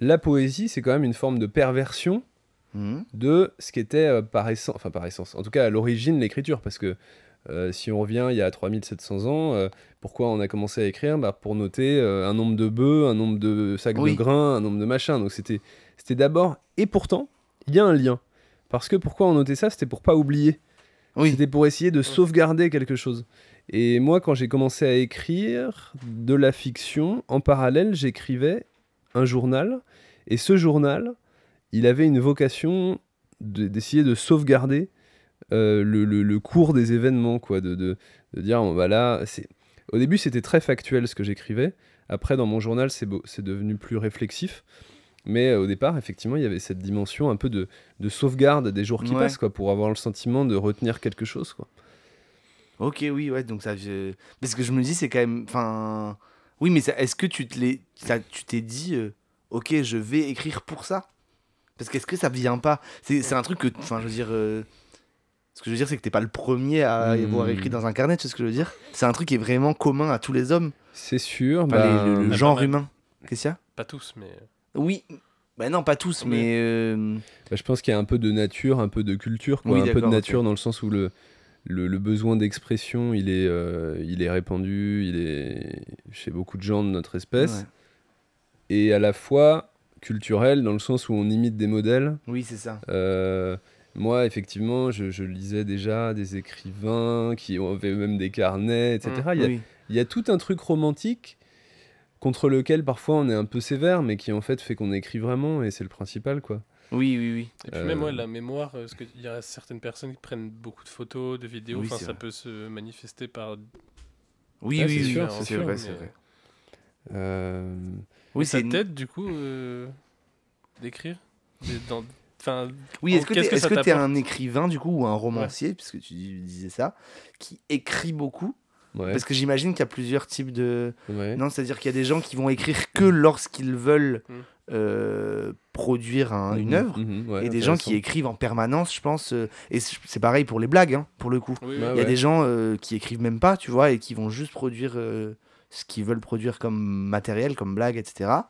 la poésie, c'est quand même une forme de perversion Mhm. de ce qui était euh, par essence, enfin par essence, en tout cas à l'origine l'écriture, parce que euh, si on revient il y a 3700 ans, euh, pourquoi on a commencé à écrire? Bah, Pour noter euh, un nombre de bœufs, un nombre de sacs Oui. de grains, un nombre de machins. Donc c'était c'était d'abord, et pourtant, il y a un lien. Parce que pourquoi on notait ça? C'était pour pas oublier. Oui. C'était pour essayer de sauvegarder quelque chose. Et moi, quand j'ai commencé à écrire de la fiction, en parallèle, j'écrivais un journal. Et ce journal, il avait une vocation de- d'essayer de sauvegarder euh, le, le- le cours des événements, quoi, de, de, de dire, bah là, c'est... Au début, c'était très factuel ce que j'écrivais. Après, dans mon journal, c'est, devenu plus réflexif. Mais euh, au départ, effectivement, il y avait cette dimension un peu de, de sauvegarde des jours qui Ouais. passent, quoi, pour avoir le sentiment de retenir quelque chose, quoi. Ok, oui, ouais, donc ça. je- Parce que je me dis, c'est quand même. Enfin. Oui, mais est-ce que tu te l'es- ça- tu t'es dit, euh, ok, je vais écrire pour ça? Parce qu'est-ce que ça vient pas? C'est c'est un truc que. Enfin, je veux dire. euh, Ce que je veux dire, c'est que t'es pas le premier à y avoir écrit dans un carnet, tu sais ce que je veux dire? C'est un truc qui est vraiment commun à tous les hommes, C'est sûr. enfin, bah, les- le, le bah, genre humain. Qu'est-ce qu'il y a? Pas tous, mais. Oui. Bah non, pas tous, Mais- mais. euh, Bah, je pense qu'il y a un peu de nature, un peu de culture, quoi. Oui, un peu de nature dans le sens où le, le, le besoin d'expression, il est, euh, il est répandu, il est chez beaucoup de gens de notre espèce, ouais. et à la fois culturel dans le sens où on imite des modèles. Oui, c'est ça. Euh, moi, effectivement, je, je lisais déjà des écrivains qui avaient même des carnets, etc. Mm, il, y a, Oui. il y a tout un truc romantique contre lequel parfois on est un peu sévère, mais qui en fait fait qu'on écrit vraiment, et c'est le principal, quoi. Oui, oui, oui. Et puis Euh, même ouais, la mémoire, euh, parce qu'il y a certaines personnes qui prennent beaucoup de photos, de vidéos, Oui, ça vrai. peut se manifester par... Oui, Ouais, oui, c'est oui, c'est vrai, c'est vrai. Euh, Oui, ça t'aide du coup euh, d'écrire? Des- dans- Enfin, Oui, est-ce que t'es t'apporte? un écrivain du coup ou un romancier, puisque tu dis- disais ça, qui écrit beaucoup? Ouais, Parce que j'imagine qu'il y a plusieurs types de. ouais. Non, c'est-à-dire qu'il y a des gens qui vont écrire que lorsqu'ils veulent Mm. Euh, produire un- une Mhm, œuvre. mhm, ouais, et des gens qui écrivent en permanence, je pense. euh, et c'est pareil pour les blagues, hein, pour le coup. oui. Ouais, Il y a ouais. des gens euh, qui écrivent même pas, tu vois, et qui vont juste produire euh, ce qu'ils veulent produire comme matériel, comme blague, etc.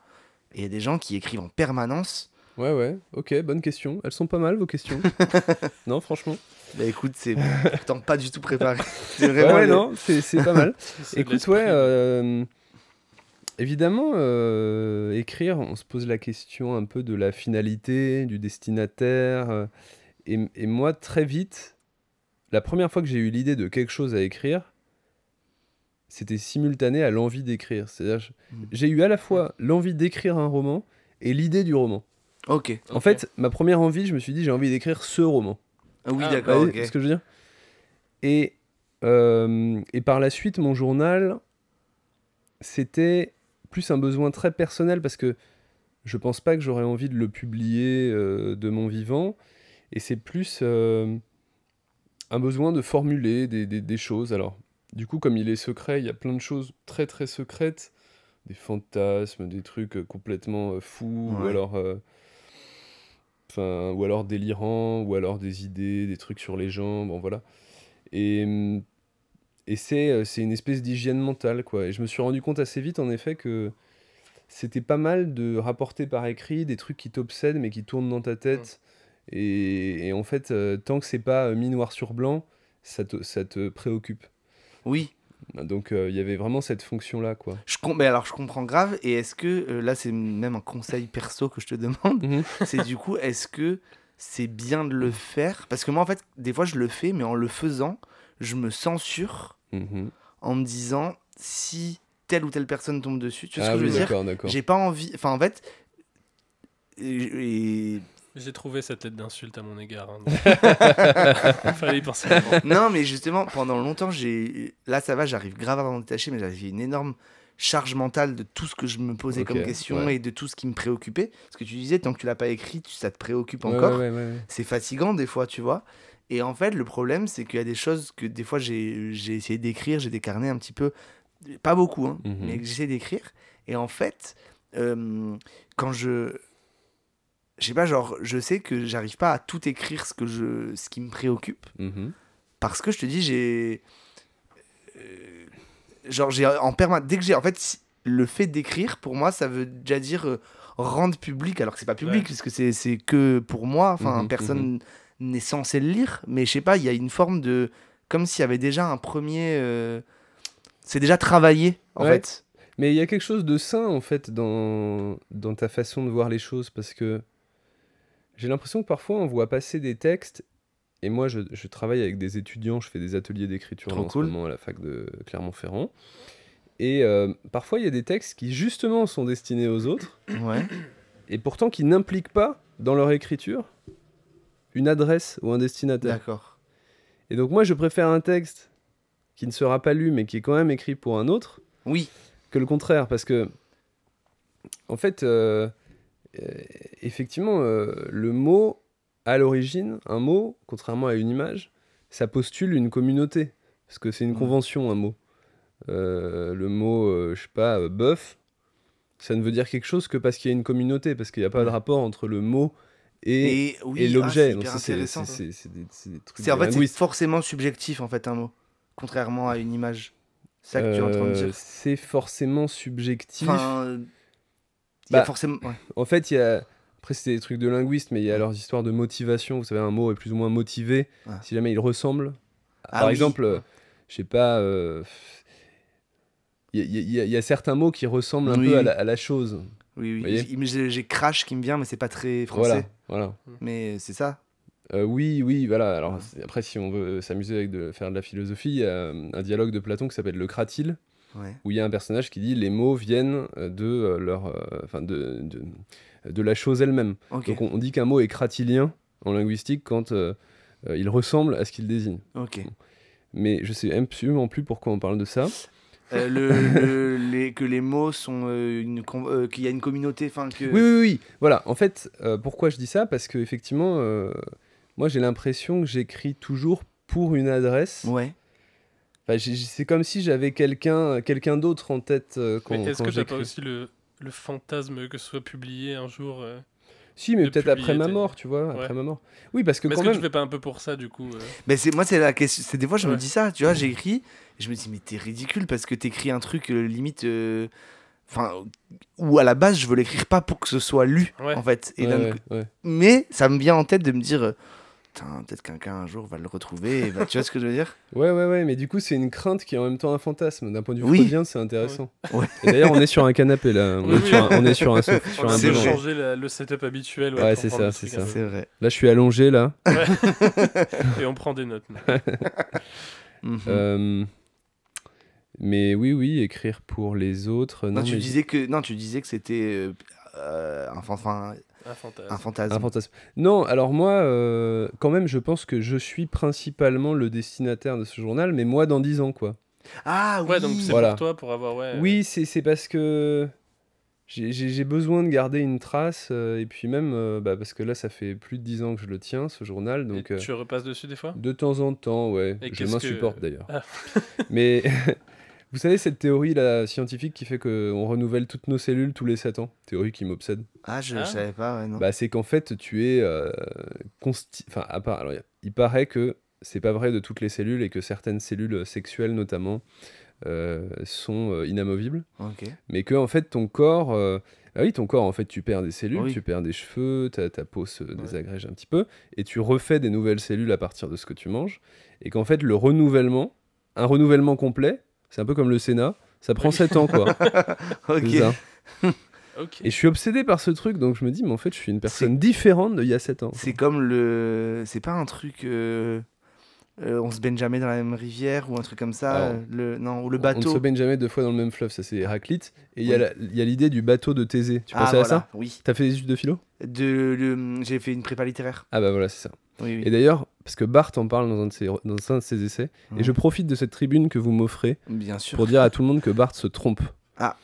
Et il y a des gens qui écrivent en permanence. Ouais, ouais, ok, bonne question. Elles sont pas mal vos questions. [laughs] non, franchement. Bah écoute, c'est pourtant pas du tout préparé. [laughs] C'est Ouais, vraiment. ouais, le- non, c'est pas mal. [laughs] Écoute, ouais, euh, évidemment, euh, écrire, on se pose la question un peu de la finalité, du destinataire. euh, et, et moi, très vite, la première fois que j'ai eu l'idée de quelque chose à écrire, c'était simultané à l'envie d'écrire. C'est-à-dire, je- Mm. j'ai eu à la fois l'envie d'écrire un roman et l'idée du roman. Ok. En Ok. fait, ma première envie, je me suis dit, j'ai envie d'écrire ce roman. Ah oui, Ah, Vous d'accord. voyez ok. ce que je veux dire? Et, euh, et par la suite, mon journal, c'était plus un besoin très personnel parce que je pense pas que j'aurais envie de le publier euh, de mon vivant. Et c'est plus euh, un besoin de formuler des, des- des choses. Alors, du coup, comme il est secret, il y a plein de choses très très secrètes, des fantasmes, des trucs euh, complètement euh, fous, ou alors, enfin, ou alors délirants, ou alors des idées, des trucs sur les gens, bon voilà. Et, hum, et c'est euh, c'est une espèce d'hygiène mentale, quoi. Et je me suis rendu compte assez vite, en effet, que c'était pas mal de rapporter par écrit des trucs qui t'obsèdent, mais qui tournent dans ta tête. Et, et en fait, euh, tant que c'est pas euh, mis noir sur blanc, ça te, ça te préoccupe. Oui. Donc euh, il y avait vraiment cette fonction-là, quoi. Je com- mais alors je comprends grave. Et est-ce que euh, là c'est même un conseil perso que je te demande, [laughs] Mhm. c'est du coup est-ce que c'est bien de le faire? Parce que moi en fait des fois je le fais, mais en le faisant, je me censure Mhm. en me disant si telle ou telle personne tombe dessus. Tu vois Ah ce que oui, je veux dire d'accord, d'accord. J'ai pas envie. Enfin en fait. et- J'ai trouvé cette lettre d'insulte à mon égard. hein, [laughs] donc- [laughs] Fallait y penser avant. non, mais justement, pendant longtemps, j'ai. Là, ça va, j'arrive grave à m'en détacher, mais j'avais une énorme charge mentale de tout ce que je me posais comme question ouais. et de tout ce qui me préoccupait. Parce que tu disais, tant que tu l'as pas écrit, tu- ça te préoccupe Ouais, encore. ouais, ouais, ouais. C'est fatigant des fois, tu vois. Et en fait, le problème, c'est qu'il y a des choses que des fois j'ai j'ai essayé d'écrire, j'ai des carnets un petit peu. Pas beaucoup, hein, Mhm. mais que j'essaie d'écrire. Et en fait, euh, quand je. Je sais pas, genre, je sais que j'arrive pas à tout écrire ce, que je, ce qui me préoccupe. Mhm. Parce que je te dis, j'ai. euh, genre, j'ai en permanence. Dès que j'ai. En fait, si- le fait d'écrire, pour moi, ça veut déjà dire euh, rendre public. Alors que c'est pas public, Ouais. puisque c'est c'est que pour moi. Enfin, Mhm, personne n'est censé le lire. Mais je sais pas, il y a une forme de. Comme s'il y avait déjà un premier. euh, C'est déjà travaillé, en Ouais. fait. Mais il y a quelque chose de sain en fait dans, dans ta façon de voir les choses parce que j'ai l'impression que parfois on voit passer des textes et moi je, je travaille avec des étudiants, je fais des ateliers d'écriture en cool. ce moment à la fac de Clermont-Ferrand et euh, parfois il y a des textes qui justement sont destinés aux autres Ouais. et pourtant qui n'impliquent pas dans leur écriture une adresse ou un destinataire. D'accord. Et donc moi, je préfère un texte qui ne sera pas lu, mais qui est quand même écrit pour un autre, Oui. que le contraire, parce que, en fait, euh, euh, effectivement, euh, le mot, à l'origine, un mot, contrairement à une image, ça postule une communauté, parce que c'est une Mhm. convention, un mot. Le mot, je sais pas, bœuf, ça ne veut dire quelque chose que parce qu'il y a une communauté, parce qu'il n'y a pas de Ouais. rapport entre le mot et, Et, oui, et l'objet. c'est intéressant, des, trucs en fait c'est forcément subjectif en fait un mot, contrairement à une image. C'est ça que tu es en train de dire. C'est forcément subjectif. Enfin, il y a Bah, forcément. ouais. En fait, il y a. Après, c'est des trucs de linguiste, mais il y a leurs histoires de motivation. Vous savez, un mot est plus ou moins motivé si jamais il ressemble. Ah Par oui. exemple, euh, je sais pas. euh, Il y, a- y y certains mots qui ressemblent un Oui, peu à oui. la, à la chose. Oui, oui. J'ai- crash qui me vient, mais c'est pas très français. Voilà. voilà. Mais c'est ça. Euh, oui, oui, voilà. Alors après, si on veut s'amuser avec de faire de la philosophie, il y a euh, un dialogue de Platon qui s'appelle le Cratyle, Ouais. où il y a un personnage qui dit les mots viennent euh, de leur, enfin de, de, de la chose elle-même. Donc on, on dit qu'un mot est cratilien en linguistique quand euh, il ressemble à ce qu'il désigne. Ok. Mais je sais absolument plus pourquoi on parle de ça. Euh, le, [laughs] le- les, que les mots sont euh, une euh, qu'il y a une communauté, enfin que. Oui, oui, oui. Voilà. En fait, euh, pourquoi je dis ça? Parce que effectivement, euh, moi j'ai l'impression que j'écris toujours pour une adresse. Ouais. Enfin, c'est comme si j'avais quelqu'un quelqu'un d'autre en tête euh, quand, Mais est-ce que t'as pas aussi le, le fantasme que ce soit publié un jour euh, Si, mais peut-être après ma mort, tu vois, après Ouais. ma mort. Oui, parce que Mais quand est-ce que même. tu fais pas un peu pour ça du coup euh Mais c'est moi c'est la question. C'est des fois je me dis ça, tu vois, j'écris et je me dis mais t'es ridicule parce que t'écris un truc euh, limite. euh, Enfin, ou à la base je veux l'écrire pas pour que ce soit lu Ouais. en fait. Et Ouais, d'un ouais, coup- ouais. Mais ça me vient en tête de me dire. Putain, peut-être quelqu'un un jour va le retrouver. et va- tu vois ce que je veux dire [laughs] Ouais, ouais, ouais, mais du coup, c'est une crainte qui est en même temps un fantasme. D'un point de vue Oui. freudien, c'est intéressant. Ouais. Et d'ailleurs, on est sur un canapé là. On, Oui, est, oui. sur un, on est sur un, sofa- sur On un C'est la- le setup habituel. Ouais, c'est ça, c'est ça. peu. C'est vrai. Là, je suis allongé là. Et on prend des notes. [laughs] Mhm. Euh, mais oui, oui, écrire pour les autres. Non, non, tu mais- disais que non, tu disais que c'était euh, euh, un, fan- enfin, Un fantasme. un fantasme. Un fantasme. Non, alors moi, euh, quand même, je pense que je suis principalement le destinataire de ce journal, mais moi dans 10 ans, quoi. Ah oui. Ouais, donc c'est Voilà. pour toi pour avoir. Ouais, Oui, c'est c'est parce que j'ai- besoin de garder une trace, euh, et puis même euh, bah, parce que là, ça fait plus de 10 ans que je le tiens, ce journal, Et donc euh, Tu repasses dessus des fois? de temps en temps, ouais, Et je qu'est-ce que- m'insupporte d'ailleurs. Ah. Mais [laughs] vous savez, cette théorie là, scientifique qui fait qu'on renouvelle toutes nos cellules tous les 7 ans, théorie qui m'obsède. Ah, je, Ah. savais pas, ouais, non. Bah, c'est qu'en fait, tu es euh, consti- Enfin, à part. Alors, il paraît que c'est pas vrai de toutes les cellules et que certaines cellules sexuelles, notamment, euh, sont euh, inamovibles. Ok. Mais que, en fait, ton corps. euh, Ah oui, ton corps, en fait, tu perds des cellules, Oui. tu perds des cheveux, ta, ta peau se désagrège un petit peu, et tu refais des nouvelles cellules à partir de ce que tu manges. Et qu'en fait, le renouvellement, un renouvellement complet, c'est un peu comme le Sénat, ça prend Oui. 7 ans, quoi. [laughs] [laughs] Ok. Et je suis obsédé par ce truc, donc je me dis, mais en fait, je suis une personne différente d'il y a 7 ans. C'est comme le. C'est pas un truc. euh, euh, on se baigne jamais dans la même rivière ou un truc comme ça. Alors, euh, le... Non, ou le On ne bateau. se baigne jamais deux fois dans le même fleuve, ça c'est Héraclite. Et il y a Oui. y a l'idée du bateau de Thésée. Tu ah, pensais à ça? Oui. T'as fait des études de philo? De, le- J'ai fait une prépa littéraire. Ah bah voilà, c'est ça. Oui, oui. Et d'ailleurs, parce que Barthes en parle dans un de ses, dans un de ses essais, et Mhm. je profite de cette tribune que vous m'offrez pour dire à tout le monde que Barthes se trompe. Ah.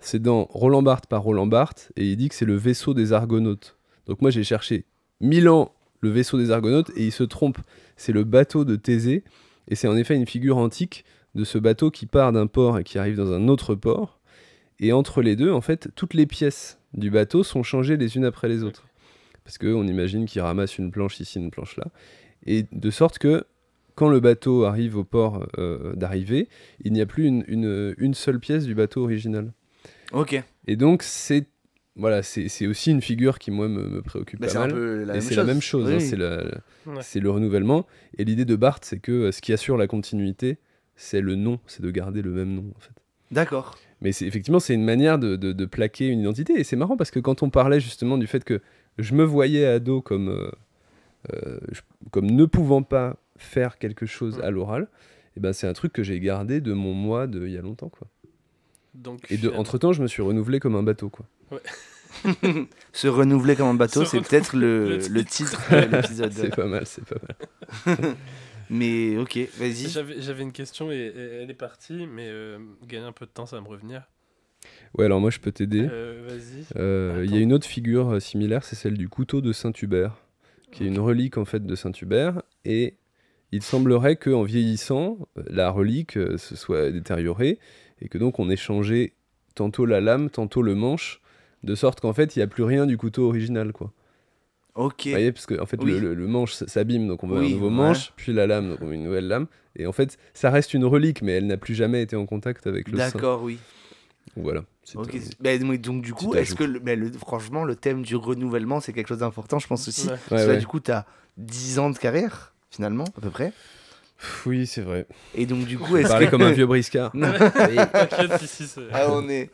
C'est dans Roland Barthes par Roland Barthes, et il dit que c'est le vaisseau des Argonautes. Donc moi j'ai cherché mille ans le vaisseau des Argonautes, et il se trompe. C'est le bateau de Thésée, et c'est en effet une figure antique de ce bateau qui part d'un port et qui arrive dans un autre port. Et entre les deux, en fait, toutes les pièces du bateau sont changées les unes après les autres. Parce qu'on imagine qu'il ramasse une planche ici, une planche là. Et de sorte que quand le bateau arrive au port euh, d'arrivée, il n'y a plus une, une- une seule pièce du bateau original. Ok. Et donc, c'est voilà, c'est c'est aussi une figure qui, moi, me, me préoccupe Bah, pas c'est un mal. peu la Et même c'est chose. la même chose, Oui, hein, c'est Ouais. le renouvellement. Et l'idée de Barthes, c'est que euh, ce qui assure la continuité, c'est le nom, c'est de garder le même nom, en fait. D'accord. Mais c'est effectivement, c'est une manière de, de- de plaquer une identité. Et c'est marrant parce que quand on parlait justement du fait que je me voyais ado comme, euh, je- comme ne pouvant pas faire quelque chose Mm. à l'oral, et ben c'est un truc que j'ai gardé de mon moi de il y a longtemps. Quoi. Donc, Et de, entre temps, je me suis renouvelé comme un bateau. Quoi. [laughs] Se renouveler comme un bateau, [laughs] c'est peut-être le, le titre de [laughs] l'épisode. C'est pas mal, c'est pas mal. Mais ok, vas-y. J'avais une question et, et elle est partie, mais euh, gagner un peu de temps, ça va me revenir. Ouais, alors moi je peux t'aider. Euh, Vas-y. Euh, Il y a une autre figure euh, similaire, c'est celle du couteau de Saint-Hubert, qui est une relique en fait de Saint-Hubert. Et il semblerait qu'en vieillissant, euh, la relique euh, se soit détériorée et que donc on ait changé tantôt la lame, tantôt le manche, de sorte qu'en fait il n'y a plus rien du couteau original. Quoi. Ok. Vous voyez, parce que en fait Oui. le, le- le manche s'abîme, donc on veut Oui, un nouveau ouais. manche, puis la lame, donc on veut une nouvelle lame. Et en fait, ça reste une relique, mais elle n'a plus jamais été en contact avec le. D'accord, oui. Voilà. Bah, donc, du coup, est-ce que, le- le- franchement, le thème du renouvellement, c'est quelque chose d'important, je pense aussi. Ouais. Parce Ouais, que là, du coup, tu as 10 ans de carrière, finalement, à peu près. Oui, c'est vrai. Et donc, du coup, est-ce Parler que... comme un vieux briscard. [laughs] Non. T'inquiète, ici, c'est. Ah, on est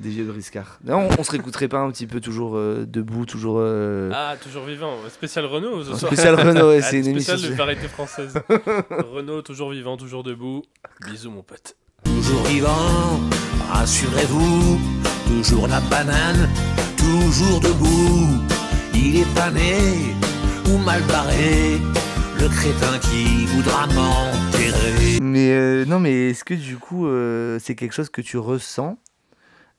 des vieux briscards. Non, on, on se réécouterait pas un petit peu toujours euh, debout, toujours... euh, Ah, toujours vivant. Spécial Renault ce soir. spécial Renault, ouais, [laughs] Ah, c'est une émission... spécial de variété française. [laughs] Renault, toujours vivant, toujours debout. Bisous, mon pote. Toujours vivant, rassurez-vous, toujours la banane, toujours debout. Il est pas né ou mal barré, le crétin qui voudra m'enterrer. Mais euh, non, mais est-ce que du coup, euh, c'est quelque chose que tu ressens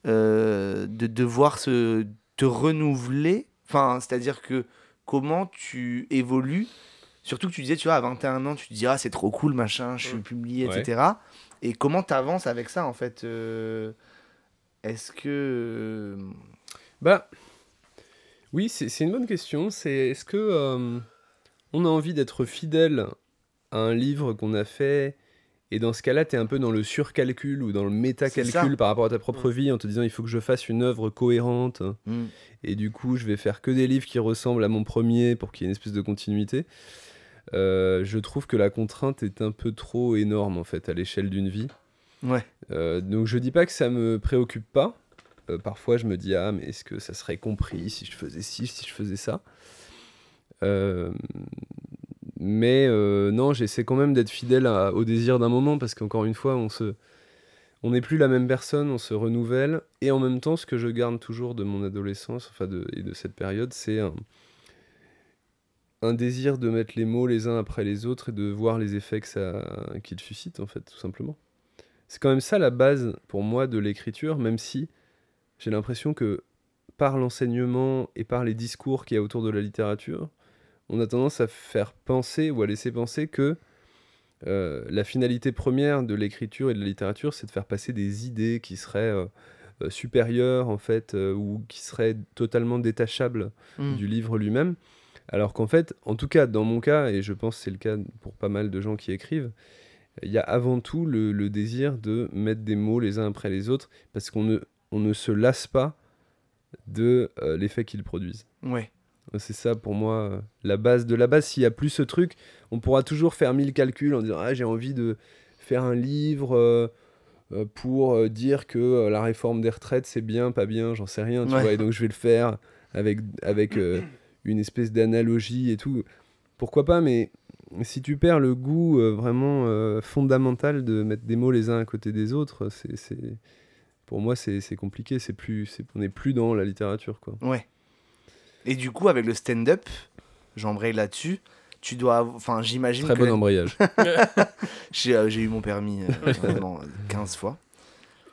euh, de devoir se, te renouveler? Enfin, c'est-à-dire que comment tu évolues Surtout que tu disais, tu vois, à 21 ans, tu te dis, ah, c'est trop cool, machin, je suis Mm. publié, Ouais. etc. Et comment tu avances avec ça, en fait euh, Est-ce que. euh, Bah, oui, c'est une bonne question. C'est est-ce que euh, on a envie d'être fidèle à un livre qu'on a fait et dans ce cas-là, tu es un peu dans le surcalcul ou dans le métacalcul par rapport à ta propre vie en te disant il faut que je fasse une œuvre cohérente hmm, et du coup, je vais faire que des livres qui ressemblent à mon premier pour qu'il y ait une espèce de continuité. Euh, je trouve que la contrainte est un peu trop énorme en fait à l'échelle d'une vie. Ouais. Euh, donc je dis pas que ça me préoccupe pas. Euh, parfois je me dis ah mais est-ce que ça serait compris si je faisais ci, si je faisais ça? Mais non, j'essaie quand même d'être fidèle à- au désir d'un moment parce qu'encore une fois on se, on n'est plus la même personne, on se renouvelle et en même temps ce que je garde toujours de mon adolescence, enfin de, et de cette période, c'est un, un désir de mettre les mots les uns après les autres et de voir les effets que ça qu'ils suscitent en fait tout simplement. C'est quand même ça la base pour moi de l'écriture, même si j'ai l'impression que par l'enseignement et par les discours qu'il y a autour de la littérature, on a tendance à faire penser ou à laisser penser que euh, la finalité première de l'écriture et de la littérature, c'est de faire passer des idées qui seraient euh, euh, supérieures en fait, ou qui seraient totalement détachables hmm. du livre lui-même. Alors qu'en fait, en tout cas dans mon cas, et je pense que c'est le cas pour pas mal de gens qui écrivent, il y a avant tout le, le désir de mettre des mots les uns après les autres, parce qu'on ne, on ne se lasse pas de euh, l'effet qu'ils produisent. Ouais. C'est ça pour moi la base de la base. S'il n'y a plus ce truc, on pourra toujours faire mille calculs en disant ah j'ai envie de faire un livre euh, euh, pour dire que la réforme des retraites c'est bien, pas bien, j'en sais rien, tu Ouais. vois. Et donc je vais le faire avec avec euh, une espèce d'analogie et tout. Pourquoi pas Mais si tu perds le goût euh, vraiment euh, fondamental de mettre des mots les uns à côté des autres, c'est pour moi c'est compliqué. C'est plus c'est- on n'est plus dans la littérature quoi. Ouais. Et du coup, avec le stand-up, j'embraye là-dessus. Tu dois, enfin, j'imagine Très que bon la- embrayage. [laughs] j'ai euh, j'ai eu mon permis euh, [laughs] vraiment, euh, 15 fois.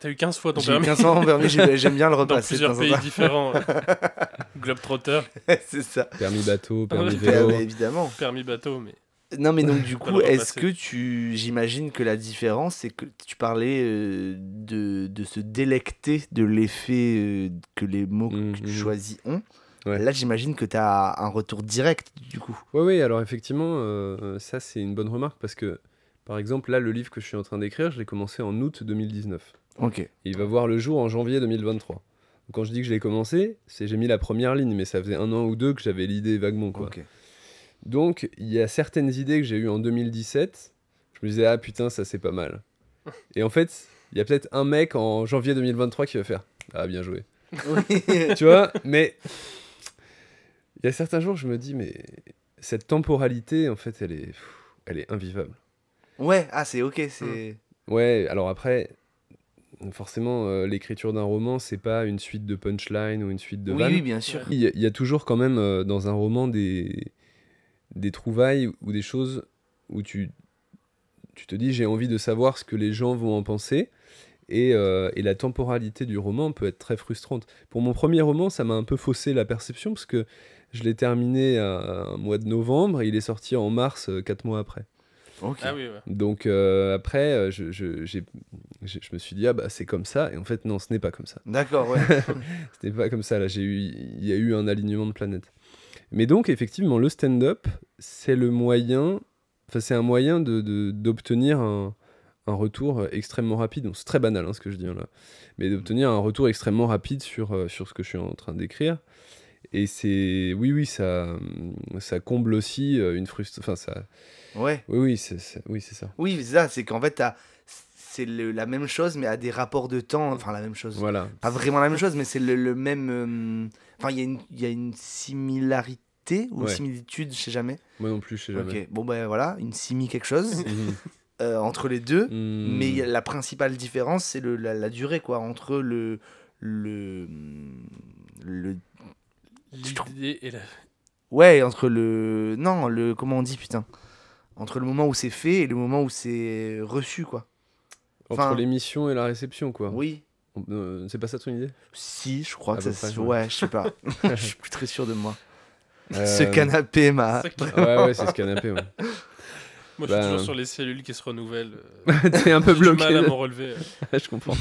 T'as eu 15 fois ton permis 15 fois mon permis, j'ai- j'aime bien le dans repasser de plusieurs pays différents. [laughs] Globetrotter, C'est ça. Permis bateau, permis vélo. Ouais, évidemment. permis bateau, mais. Non, mais donc du coup, est-ce que tu, j'imagine que la différence, c'est que tu parlais euh, de, de se délecter de l'effet euh, que les mots Mhm. que tu choisis ont. Ouais. Là, j'imagine que tu as un retour direct, du coup. Oui, oui, alors effectivement, euh, ça c'est une bonne remarque parce que, par exemple, là, le livre que je suis en train d'écrire, je l'ai commencé en août 2019. Ok. Et il va voir le jour en janvier 2023. Donc, quand je dis que je l'ai commencé, c'est j'ai mis la première ligne, mais ça faisait un an ou deux que j'avais l'idée vaguement. Quoi. Donc, il y a certaines idées que j'ai eues en 2017. Je me disais, ah putain, ça c'est pas mal. [laughs] Et en fait, il y a peut-être un mec en janvier 2023 qui va faire, ah bien joué. [laughs] tu vois, mais il y a certains jours, je me dis, mais cette temporalité, en fait, elle est, elle est invivable. ouais, ah, c'est ok, c'est. Ouais, alors après, forcément, euh, l'écriture d'un roman, c'est pas une suite de punchlines ou une suite de Oui, vannes. oui, bien sûr. Il y, a- il y a toujours quand même euh, dans un roman des, des trouvailles ou des choses où tu, tu te dis j'ai envie de savoir ce que les gens vont en penser. Et, euh, et la temporalité du roman peut être très frustrante. Pour mon premier roman, ça m'a un peu faussé la perception parce que je l'ai terminé un mois de novembre et il est sorti en mars, quatre mois après. Ah oui, ouais. Donc euh, après, euh, je, je, j'ai- je- je me suis dit, ah bah c'est comme ça. Et en fait, non, ce n'est pas comme ça. D'accord, ouais. [laughs] Ce n'est pas comme ça. Là, j'ai eu, il y a eu un alignement de planètes. Mais donc, effectivement, le stand-up, c'est le moyen, enfin, c'est un moyen de, de- d'obtenir un, un retour extrêmement rapide. Donc, c'est très banal hein, ce que je dis hein, là, mais d'obtenir un retour extrêmement rapide sur, euh, sur ce que je suis en train d'écrire. Et c'est, oui, oui, ça, ça comble aussi euh, une frustration. Enfin, ça, ouais. oui, oui, c'est, oui, c'est ça. Oui, c'est ça, c'est qu'en fait, c'est la même chose, mais à des rapports de temps. Enfin, la même chose. Voilà. Pas vraiment la même chose, mais c'est le, le même. euh, Enfin, il y, a une- il y a une similarité ou Ouais. similitude, je sais jamais. Moi non plus, je sais jamais. Ok, bon, ben voilà, une simi quelque chose [laughs] Mhm. euh, entre les deux. Hmm. Mais la principale différence, c'est la, la durée, quoi, entre le. Le. Le. L'idée et la... Ouais, entre le. Non, le. Comment on dit, putain Entre le moment où c'est fait et le moment où c'est reçu, quoi. Entre l'émission et la réception, quoi. Oui. Euh, c'est pas ça ton idée? Si, je crois À que ouais. Je sais pas. [laughs] [laughs] Je suis plus très sûr de moi. Euh, Ce canapé m'a. Ouais, ouais, c'est ce canapé. Ouais. [laughs] Moi, je suis toujours sur les cellules qui se renouvellent. euh, t'es un peu j'ai du bloqué. mal à m'en relever. euh. je comprends.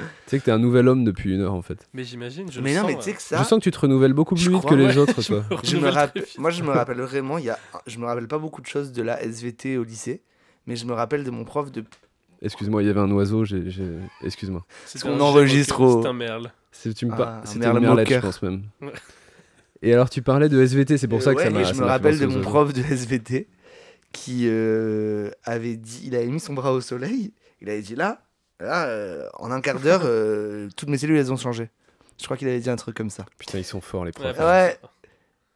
Tu sais que t'es un nouvel homme depuis une heure en fait. Mais j'imagine, je Mais le non, sens, mais tu sais que ça. Je sens que tu te renouvelles beaucoup plus Je vite crois, que les ouais. autres, [laughs] je toi. me Je me renouvelle rappelle, très vite. moi, je me rappelle vraiment, il y a, je me rappelle pas beaucoup de choses de la SVT au lycée, mais je me rappelle de mon prof de. Excuse-moi, il y avait un oiseau. J'ai, j'ai- Excuse-moi. C'est qu'on un enregistre au- C'est un merle. C'est, tu me Ah, un merle une merlette, je pense même. Ouais. Et alors, tu parlais de SVT, c'est pour Euh, ça que ouais, ça m'a. ça je me rappelle de mon prof de SVT qui euh, avait dit, il avait mis son bras au soleil, il avait dit là, là, euh, en un quart d'heure, euh, [laughs] toutes mes cellules elles ont changé. Je crois qu'il avait dit un truc comme ça. Putain, ils sont forts les profs. Ouais, Ouais.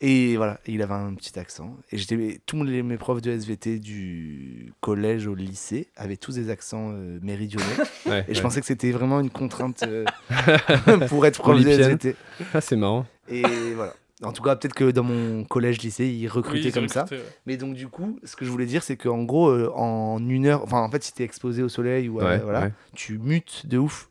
Et voilà, il avait un petit accent. Et j'étais tous les- mes profs de SVT du collège au lycée avaient tous des accents euh, méridionaux. [laughs] Ouais, Et je pensais que c'était vraiment une contrainte euh, [laughs] pour être prof de. SVT. Ah, c'est marrant. Et voilà. En tout cas, peut-être que dans mon collège-lycée, ils recrutaient Oui, comme ça. recruté, ouais. Mais donc, du coup, ce que je voulais dire, c'est qu'en gros, euh, en une heure, enfin, en fait, si t'es exposé au soleil ou à- Ouais, voilà, ouais. tu mutes de ouf.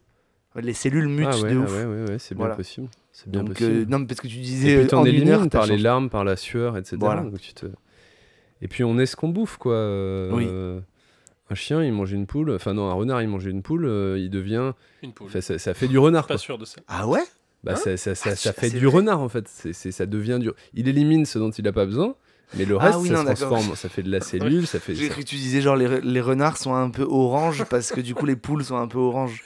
Les cellules mutent Ah ouais, de ah ouf. ouais, ouais, ouais, c'est bien Voilà. possible. C'est bien donc, possible. euh, non, mais parce que tu disais Et puis euh, t'en en une élimines heure, t'as par les changé. larmes, par la sueur, etc. Voilà. Donc tu te- Et puis on est ce qu'on bouffe, quoi. euh, Oui. Un chien, il mange une poule. Enfin non, un renard, il mange une poule. euh, il devient. Une poule. enfin, ça, ça fait du renard, Pas quoi. sûr de ça. Ah ouais? Bah, Hein ça, ça, ça, Ah, ça fait du vrai renard, en fait. C'est, ça devient du. Il élimine ce dont il n'a pas besoin. Mais le Ah reste, oui, ça non, se d'accord. transforme. Ça fait de la [laughs] cellule, ça fait. J'ai cru que tu disais genre les, les renards sont un peu orange parce que du coup les poules sont un peu orange.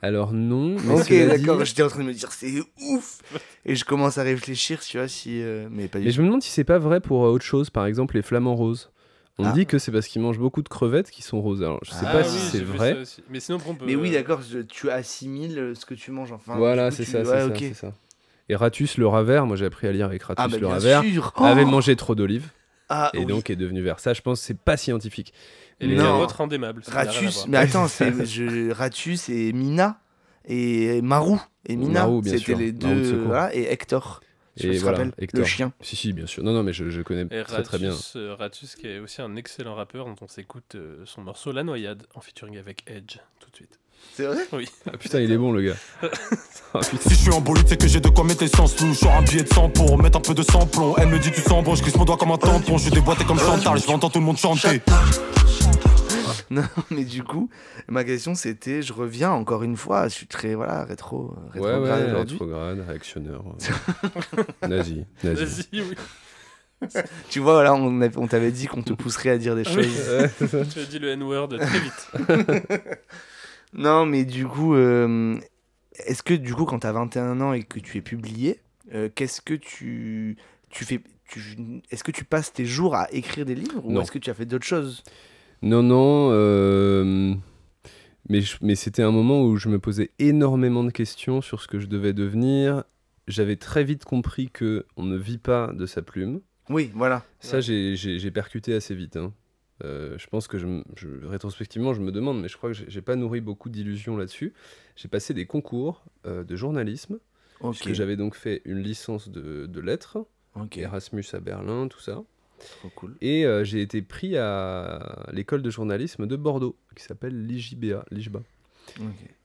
Alors non. Mais ok, cela dit- d'accord, j'étais en train de me dire c'est ouf Et je commence à réfléchir, tu vois, si. euh, Mais pas du Mais tout. je me demande si c'est pas vrai pour euh, autre chose. Par exemple, les flamants roses. On Ah. dit que c'est parce qu'ils mangent beaucoup de crevettes qui sont roses. Alors je sais Ah pas oui, si c'est vrai. Mais sinon, on peut. Mais oui, d'accord, je- tu assimiles euh, ce que tu manges. Enfin, voilà, c'est tu- ça, ouais, ça. Et Ratus le ravert, moi j'ai appris à lire avec Ratus Ah, bah le bien ravert, sûr avait Oh mangé trop d'olives Ah, et oui. donc est devenu vert. Ça, je pense, c'est pas scientifique. Et les Non. carottes rien à Ratus, mais attends, [laughs] c'est je, Ratus et Mina et Marou et Mina, c'était sûr. les deux, voilà, et Hector. Et me voilà, rappelle, Hector. le chien. Si, si, bien sûr. Non, non, mais je, je connais Et très très bien. Ratus, euh, Ratus, qui est aussi un excellent rappeur, dont on s'écoute euh, son morceau La Noyade en featuring avec Edge tout de suite. C'est vrai? Oui. Ah, putain, il est bon le gars. [laughs] Ah. Si je suis en bolide, c'est que j'ai de quoi mettre l'essence louche. Genre un billet de 100 pour mettre un peu de samplon. Elle me dit tu sens bon, je glisse mon doigt comme un tampon. Je déboîté comme Chantal, je vais entendre tout le monde chanter. [laughs] Non, mais du coup, ma question c'était, je reviens encore une fois, je suis très voilà rétro, Ouais, rétrograde ouais, aujourd'hui. rétrograde, réactionneur. euh, [laughs] nazi, nazi. Vas-y, oui. Tu vois, voilà, on, a- on t'avait dit qu'on te pousserait à dire des oui. choses. Ouais. [laughs] Tu as dit le N-word très vite. Non, mais du coup, euh, est-ce que du coup, quand t'as 21 ans et que tu es publié, euh, qu'est-ce que tu, tu fais tu, Est-ce que tu passes tes jours à écrire des livres ou est-ce que tu as fait d'autres choses? Non, non. euh, Mais, je- mais c'était un moment où je me posais énormément de questions sur ce que je devais devenir. J'avais très vite compris que on ne vit pas de sa plume. Oui, voilà. Ça, j'ai- j'ai j'ai percuté assez vite. hein. Euh, je pense que, je, je- rétrospectivement, je me demande, mais je crois que j'ai j'ai pas nourri beaucoup d'illusions là-dessus. J'ai passé des concours euh, de journalisme, Ok. puisque j'avais donc fait une licence de, de lettres. Erasmus à Berlin, tout ça. Trop cool. Et euh, j'ai été pris à l'école de journalisme de Bordeaux, qui s'appelle l'IJBA, l'IJBA.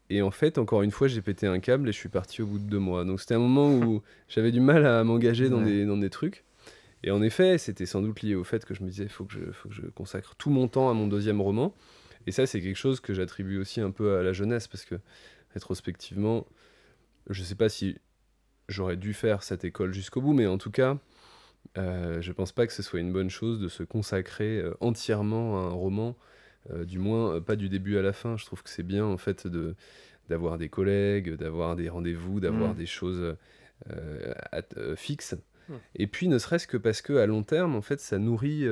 Et en fait, encore une fois, j'ai pété un câble et je suis parti au bout de deux mois. Donc c'était un moment où [laughs] j'avais du mal à m'engager dans, Ouais. des, dans des trucs. Et en effet, c'était sans doute lié au fait que je me disais, il faut, que je- faut que je consacre tout mon temps à mon deuxième roman. Et ça, c'est quelque chose que j'attribue aussi un peu à la jeunesse, parce que rétrospectivement, je sais pas si j'aurais dû faire cette école jusqu'au bout, mais en tout cas, euh, je pense pas que ce soit une bonne chose de se consacrer euh, entièrement à un roman, euh, du moins euh, pas du début à la fin. Je trouve que c'est bien en fait de d'avoir des collègues, d'avoir des rendez-vous, d'avoir Mm. des choses fixes. Mm. Et puis, ne serait-ce que parce que à long terme, en fait, ça nourrit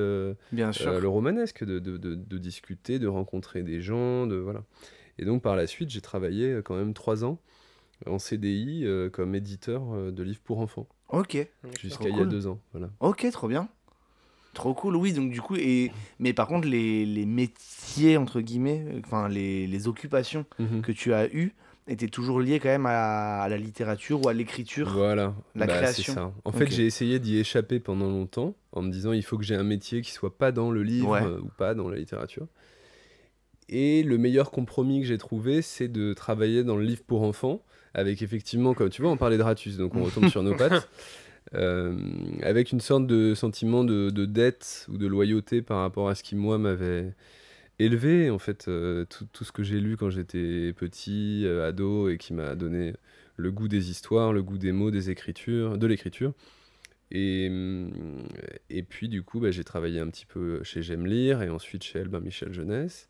Bien sûr. le romanesque de, de- de- de discuter, de rencontrer des gens, de voilà. Et donc par la suite, j'ai travaillé quand même trois ans en CDI comme éditeur de livres pour enfants Ok. jusqu'à il y a cool. deux ans. Voilà. Ok, trop bien. Trop cool, oui. Donc, du coup, et... mais par contre, les, les métiers, entre guillemets, euh, enfin, les, les occupations Mhm. que tu as eues étaient toujours liées quand même à la, à la littérature ou à l'écriture. Voilà, la Bah, création. ça. En fait, j'ai essayé d'y échapper pendant longtemps en me disant il faut que j'ai un métier qui soit pas dans le livre Ouais. euh, ou pas dans la littérature. Et le meilleur compromis que j'ai trouvé, c'est de travailler dans le livre pour enfants, avec effectivement, comme tu vois, on parlait de Ratus, donc on retombe [laughs] sur nos pattes, euh, avec une sorte de sentiment de, de dette ou de loyauté par rapport à ce qui, moi, m'avait élevé, en fait, euh, tout, tout ce que j'ai lu quand j'étais petit, euh, ado, et qui m'a donné le goût des histoires, le goût des mots, des écritures, de l'écriture. Et, et puis, du coup, bah, j'ai travaillé un petit peu chez J'aime lire et ensuite chez Albin Michel Jeunesse.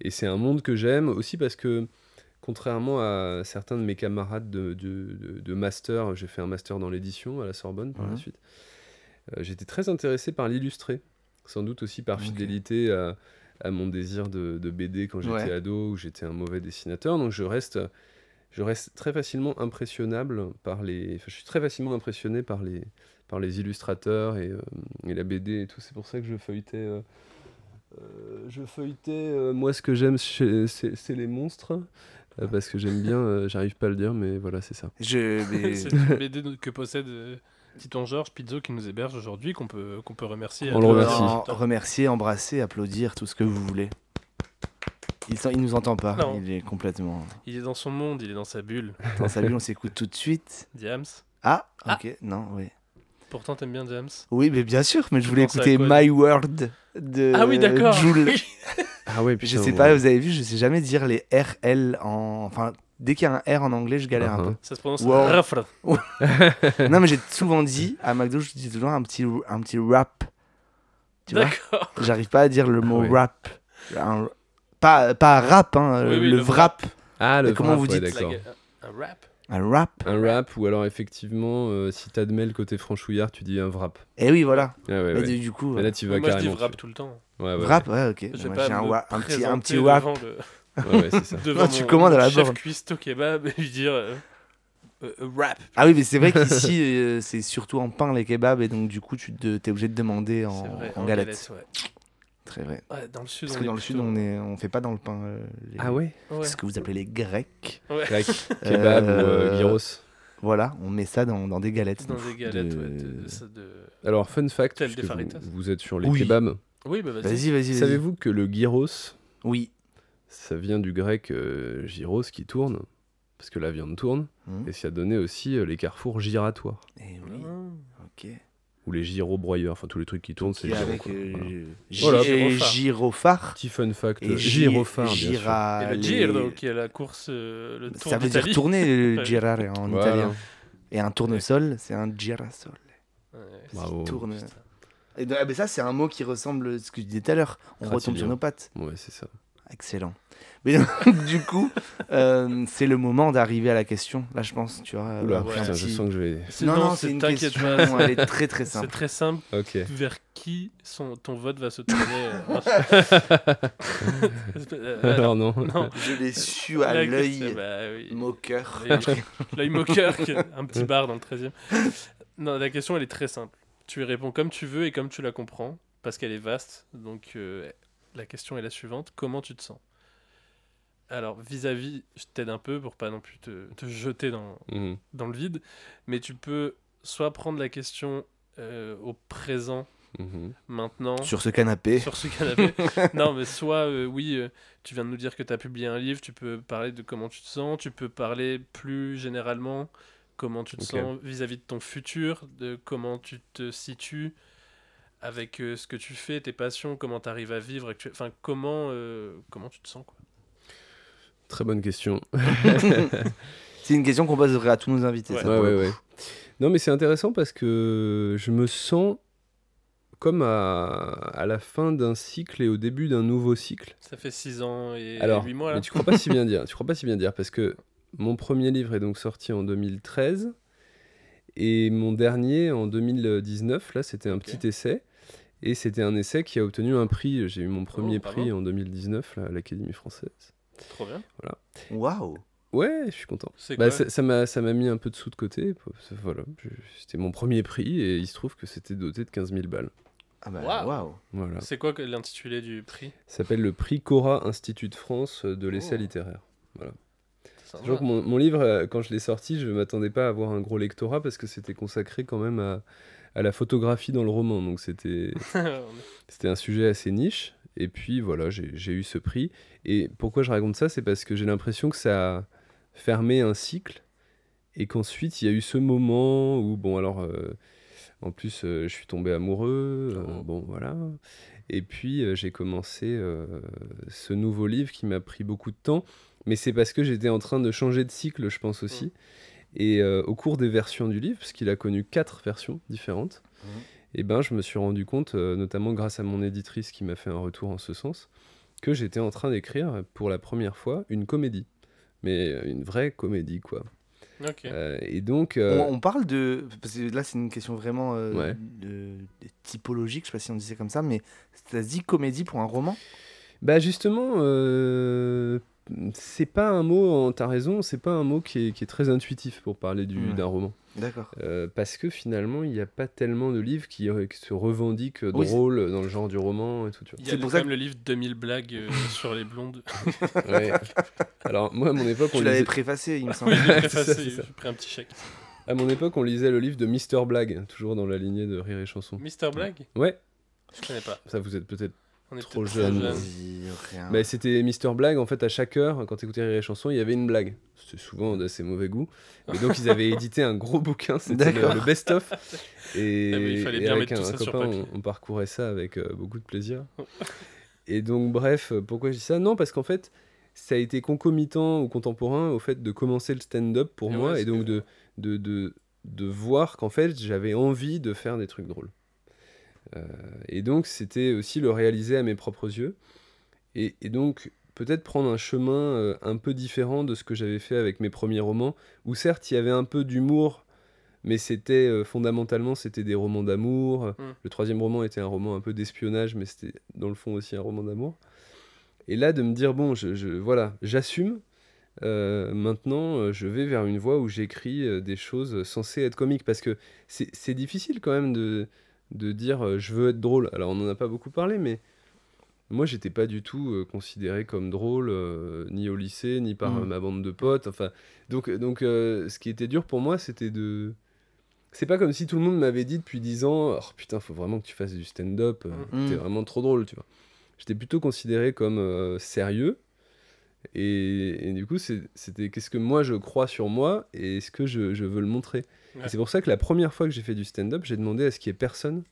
Et c'est un monde que j'aime aussi parce que, contrairement à certains de mes camarades de, de, de- de master, j'ai fait un master dans l'édition à la Sorbonne par la Mhm. suite, euh, j'étais très intéressé par l'illustré. Sans doute aussi par fidélité à, à mon désir de, BD quand j'étais Ouais. ado, où j'étais un mauvais dessinateur. Donc je reste, je reste très facilement impressionnable par les. enfin, je suis très facilement impressionné par les, par les illustrateurs et, euh, et la BD et tout. C'est pour ça que je feuilletais. euh, je feuilletais. moi, ce que j'aime, c'est les monstres. Euh, parce que j'aime bien, euh, j'arrive pas à le dire, mais voilà, c'est ça. Je, [laughs] mais- C'est une BD que possède euh, Titon Georges Pizzo qui nous héberge aujourd'hui, qu'on peut, qu'on peut remercier. On le travers- remercie. En- remercier, embrasser, applaudir, tout ce que vous voulez. Il, il nous entend pas, Non. il est complètement Il est dans son monde, il est dans sa bulle. dans sa bulle, on s'écoute tout de suite. Diams. Ah, Ah. ok, non, oui. Pourtant, t'aimes bien Diams. Oui, mais bien sûr, mais je voulais écouter My World de ah oui, d'accord. [laughs] Ah ouais, Je sais pas, vous avez vu, je sais jamais dire les RL en. Enfin, dès qu'il y a un R en anglais, je galère un Uh-huh. Ça se prononce Wow. rafra. peu. [laughs] non, mais j'ai souvent dit, à McDo, je dis toujours un petit, un petit rap. Tu vois? D'accord. J'arrive pas à dire le mot Ouais. rap. Un- Pas, pas rap, hein, Oui, oui, le le vrap. Ah, le comment vous dites? d'accord. Like a- un rap. Un rap. Un rap, ou alors effectivement, euh, si t'admets le côté franchouillard, tu dis un vrap. Et oui, voilà. Ah ouais, Et ouais. du, du coup, Mais là, tu vas Moi, je dis carrément. rap tout le temps. Ouais, ouais, rap, ouais, ok. Moi, j'ai un, me wa- un petit, un petit rap. devant le- ouais, ouais, c'est ça. [laughs] devant Non, tu mon- commandes à la chef borne. cuistot kebab et lui dire euh, euh, euh, rap. Ah oui, mais c'est vrai [laughs] qu'ici, euh, c'est surtout en pain les kebabs, et donc du coup, tu te- t'es obligé de demander C'est en, vrai, en galette. ouais. Très vrai. Ouais, dans le sud, Parce on que est dans le sud, plutôt- on est, on fait pas dans le pain. euh, les- Ah ouais Ouais. Ce que vous appelez les grecs. Ouais. Grec, [laughs] kebab ou euh, Euh, gyros. Voilà, on met ça dans, dans des galettes. Dans des galettes, de- ouais, de- de- ça- de- Alors, fun fact, Tel puisque des vous, êtes sur les Oui. kebabs. Oui, bah vas-y. Vas-y. Savez-vous que le gyros, Oui. ça vient du grec euh, gyros qui tourne Parce que la viande tourne. Mhm. Et ça a donné aussi euh, les carrefours giratoires. Eh oui, Ah. ok. Ou les gyro-broyeurs. Enfin, tous les trucs qui tournent, c'est gyro, avec quoi. euh, Voilà. Voilà. et Gyrophare. gyrophare. Petit fun fact. Et euh, gy- gyrophare, bien sûr. gyra- Et le les- Giro, qui est la course, euh, le tour Ça veut dire d'Italie. tourner le [laughs] Ouais. girare en Voilà. italien. Et un tournesol, c'est un girasol. Ouais, Bravo. Tourne. putain. Et donc, ah, ben ça, c'est un mot qui ressemble à ce que je disais tout à l'heure. On retombe sur nos pattes. Ouais, c'est ça. Excellent. Mais donc, [laughs] du coup, euh, c'est le moment d'arriver à la question. Là, je pense, tu vois. Oula, ouais. putain, je sens que je vais. C'est- Non, non, c'est- c'est une question. pas, Elle est très très C'est simple. très simple. Vers qui son, ton vote va se tourner euh, [laughs] euh, Alors non. Non, Je l'ai su à l'œil question, bah oui. moqueur. L'œil- moqueur, un petit bar dans le 13 e Non, la question, elle est très simple. Tu y réponds comme tu veux et comme tu la comprends. parce qu'elle est vaste. Donc euh, la question est la suivante comment tu te sens? Alors vis-à-vis, je t'aide un peu pour pas non plus te, te jeter dans, Mhm. dans le vide, mais tu peux soit prendre la question euh, au présent, Mhm. maintenant, Sur ce canapé. sur ce canapé. [laughs] non, mais soit, euh, oui, euh, tu viens de nous dire que tu as publié un livre, tu peux parler de comment tu te sens, tu peux parler plus généralement comment tu te sens vis-à-vis de ton futur, de comment tu te situes avec euh, ce que tu fais, tes passions, comment tu arrives à vivre, actu- enfin, comment, euh, comment tu te sens, quoi. Très bonne question. [laughs] [laughs] C'est une question qu'on poserait à tous nos invités. Ouais. ça, Ouais, pour ouais, le ouais. coup. Non, mais c'est intéressant parce que je me sens comme à, à la fin d'un cycle et au début d'un nouveau cycle. Ça fait 6 ans et Alors, 8 mois, là. mais tu crois pas si bien dire. Tu crois pas si bien dire parce que mon premier livre est donc sorti en 2013 et mon dernier en 2019. Là, c'était un petit essai et c'était un essai qui a obtenu un prix. J'ai eu mon premier Oh, prix en 2019 là, à l'Académie française. Trop bien. Waouh. Ouais, je suis content. C'est Bah, ça ça m'a ça m'a mis un peu de sous de côté. Voilà, je- c'était mon premier prix et il se trouve que c'était doté de 15 000 balles. Ah bah, Waouh. waouh. Voilà. C'est quoi que l'intitulé du prix? Ça s'appelle le prix Cora Institut de France de l'essai Oh. littéraire. Ça va. mon, mon livre, euh, quand je l'ai sorti, je m'attendais pas à avoir un gros lectorat parce que c'était consacré quand même à, à la photographie dans le roman. Donc c'était [laughs] c'était un sujet assez niche. Et puis voilà, j'ai j'ai eu ce prix. Et pourquoi je raconte ça C'est parce que j'ai l'impression que ça a fermé un cycle et qu'ensuite il y a eu ce moment où, bon, alors euh, en plus euh, je suis tombé amoureux, euh, Oh. bon voilà. Et puis euh, j'ai commencé ce nouveau livre qui m'a pris beaucoup de temps, mais c'est parce que j'étais en train de changer de cycle, je pense aussi. Et euh, au cours des versions du livre, parce qu'il a connu quatre versions différentes, Mhm. et ben je me suis rendu compte, euh, notamment grâce à mon éditrice qui m'a fait un retour en ce sens, que j'étais en train d'écrire pour la première fois une comédie, mais euh, une vraie comédie quoi. Ok. Euh, et donc, euh, On, on parle de. Parce que là, c'est une question vraiment euh, Ouais. de, de typologique, je sais pas si on disait comme ça, mais ça se dit comédie pour un roman? Bah justement, euh, c'est pas un mot, en- t'as raison, c'est pas un mot qui est, qui est très intuitif pour parler du- Ouais. d'un roman. D'accord. Euh, parce que finalement, il n'y a pas tellement de livres qui, euh, qui se revendiquent Oui, drôles dans le genre du roman et tout. Il y c'est a le- pour quand ça même le livre 2000 blagues euh, [laughs] sur les blondes. Ouais. Alors, moi, à mon époque, on Tu l'avais lisait... préfacé, il me semble. [laughs] préfacé, j'ai pris un petit chèque. à mon époque, on lisait le livre de Mister Blague, toujours dans la lignée de Rire et Chanson. Mister Blague? Ouais, Je connais pas. ça vous êtes peut-être On est Trop jeune. Bah, c'était Mister Blague, en fait, à chaque heure, quand t'écoutais Rire et Chanson, il y avait une blague. C'était souvent d'assez mauvais goût. Et donc, ils avaient [laughs] édité un gros bouquin, c'était le, le best-of. Et, Ah oui, il fallait et bien avec mettre un, tout ça sur copain, on, on parcourait ça avec euh, beaucoup de plaisir. [laughs] et donc, bref, euh, pourquoi je dis ça? Non, parce qu'en fait, ça a été concomitant ou contemporain au fait de commencer le stand-up pour Et moi, ouais, et donc de, de, de, de voir qu'en fait, j'avais envie de faire des trucs drôles. Euh, et donc, c'était aussi le réaliser à mes propres yeux. Et, et donc, peut-être prendre un chemin euh, un peu différent de ce que j'avais fait avec mes premiers romans, où certes, il y avait un peu d'humour, mais c'était euh, fondamentalement, c'était des romans d'amour. Mm. Le troisième roman était un roman un peu d'espionnage, mais c'était dans le fond aussi un roman d'amour. Et là, de me dire, bon, je, je- voilà, j'assume. Euh, maintenant, je vais vers une voie où j'écris des choses censées être comiques, parce que c'est difficile quand même de, de dire euh, je veux être drôle. Alors, on n'en a pas beaucoup parlé, mais moi, j'étais pas du tout euh, considéré comme drôle, euh, ni au lycée, ni par Mm. ma bande de potes. Enfin, donc, donc ce qui était dur pour moi, c'était de. C'est pas comme si tout le monde m'avait dit depuis 10 ans Oh putain, faut vraiment que tu fasses du stand-up, Mm. t'es vraiment trop drôle, tu vois. J'étais plutôt considéré comme sérieux. Et, et du coup, c'était qu'est-ce que moi je crois sur moi et est-ce que je, je veux le montrer. Ouais. Et c'est pour ça que la première fois que j'ai fait du stand-up, j'ai demandé à ce qu'il y ait personne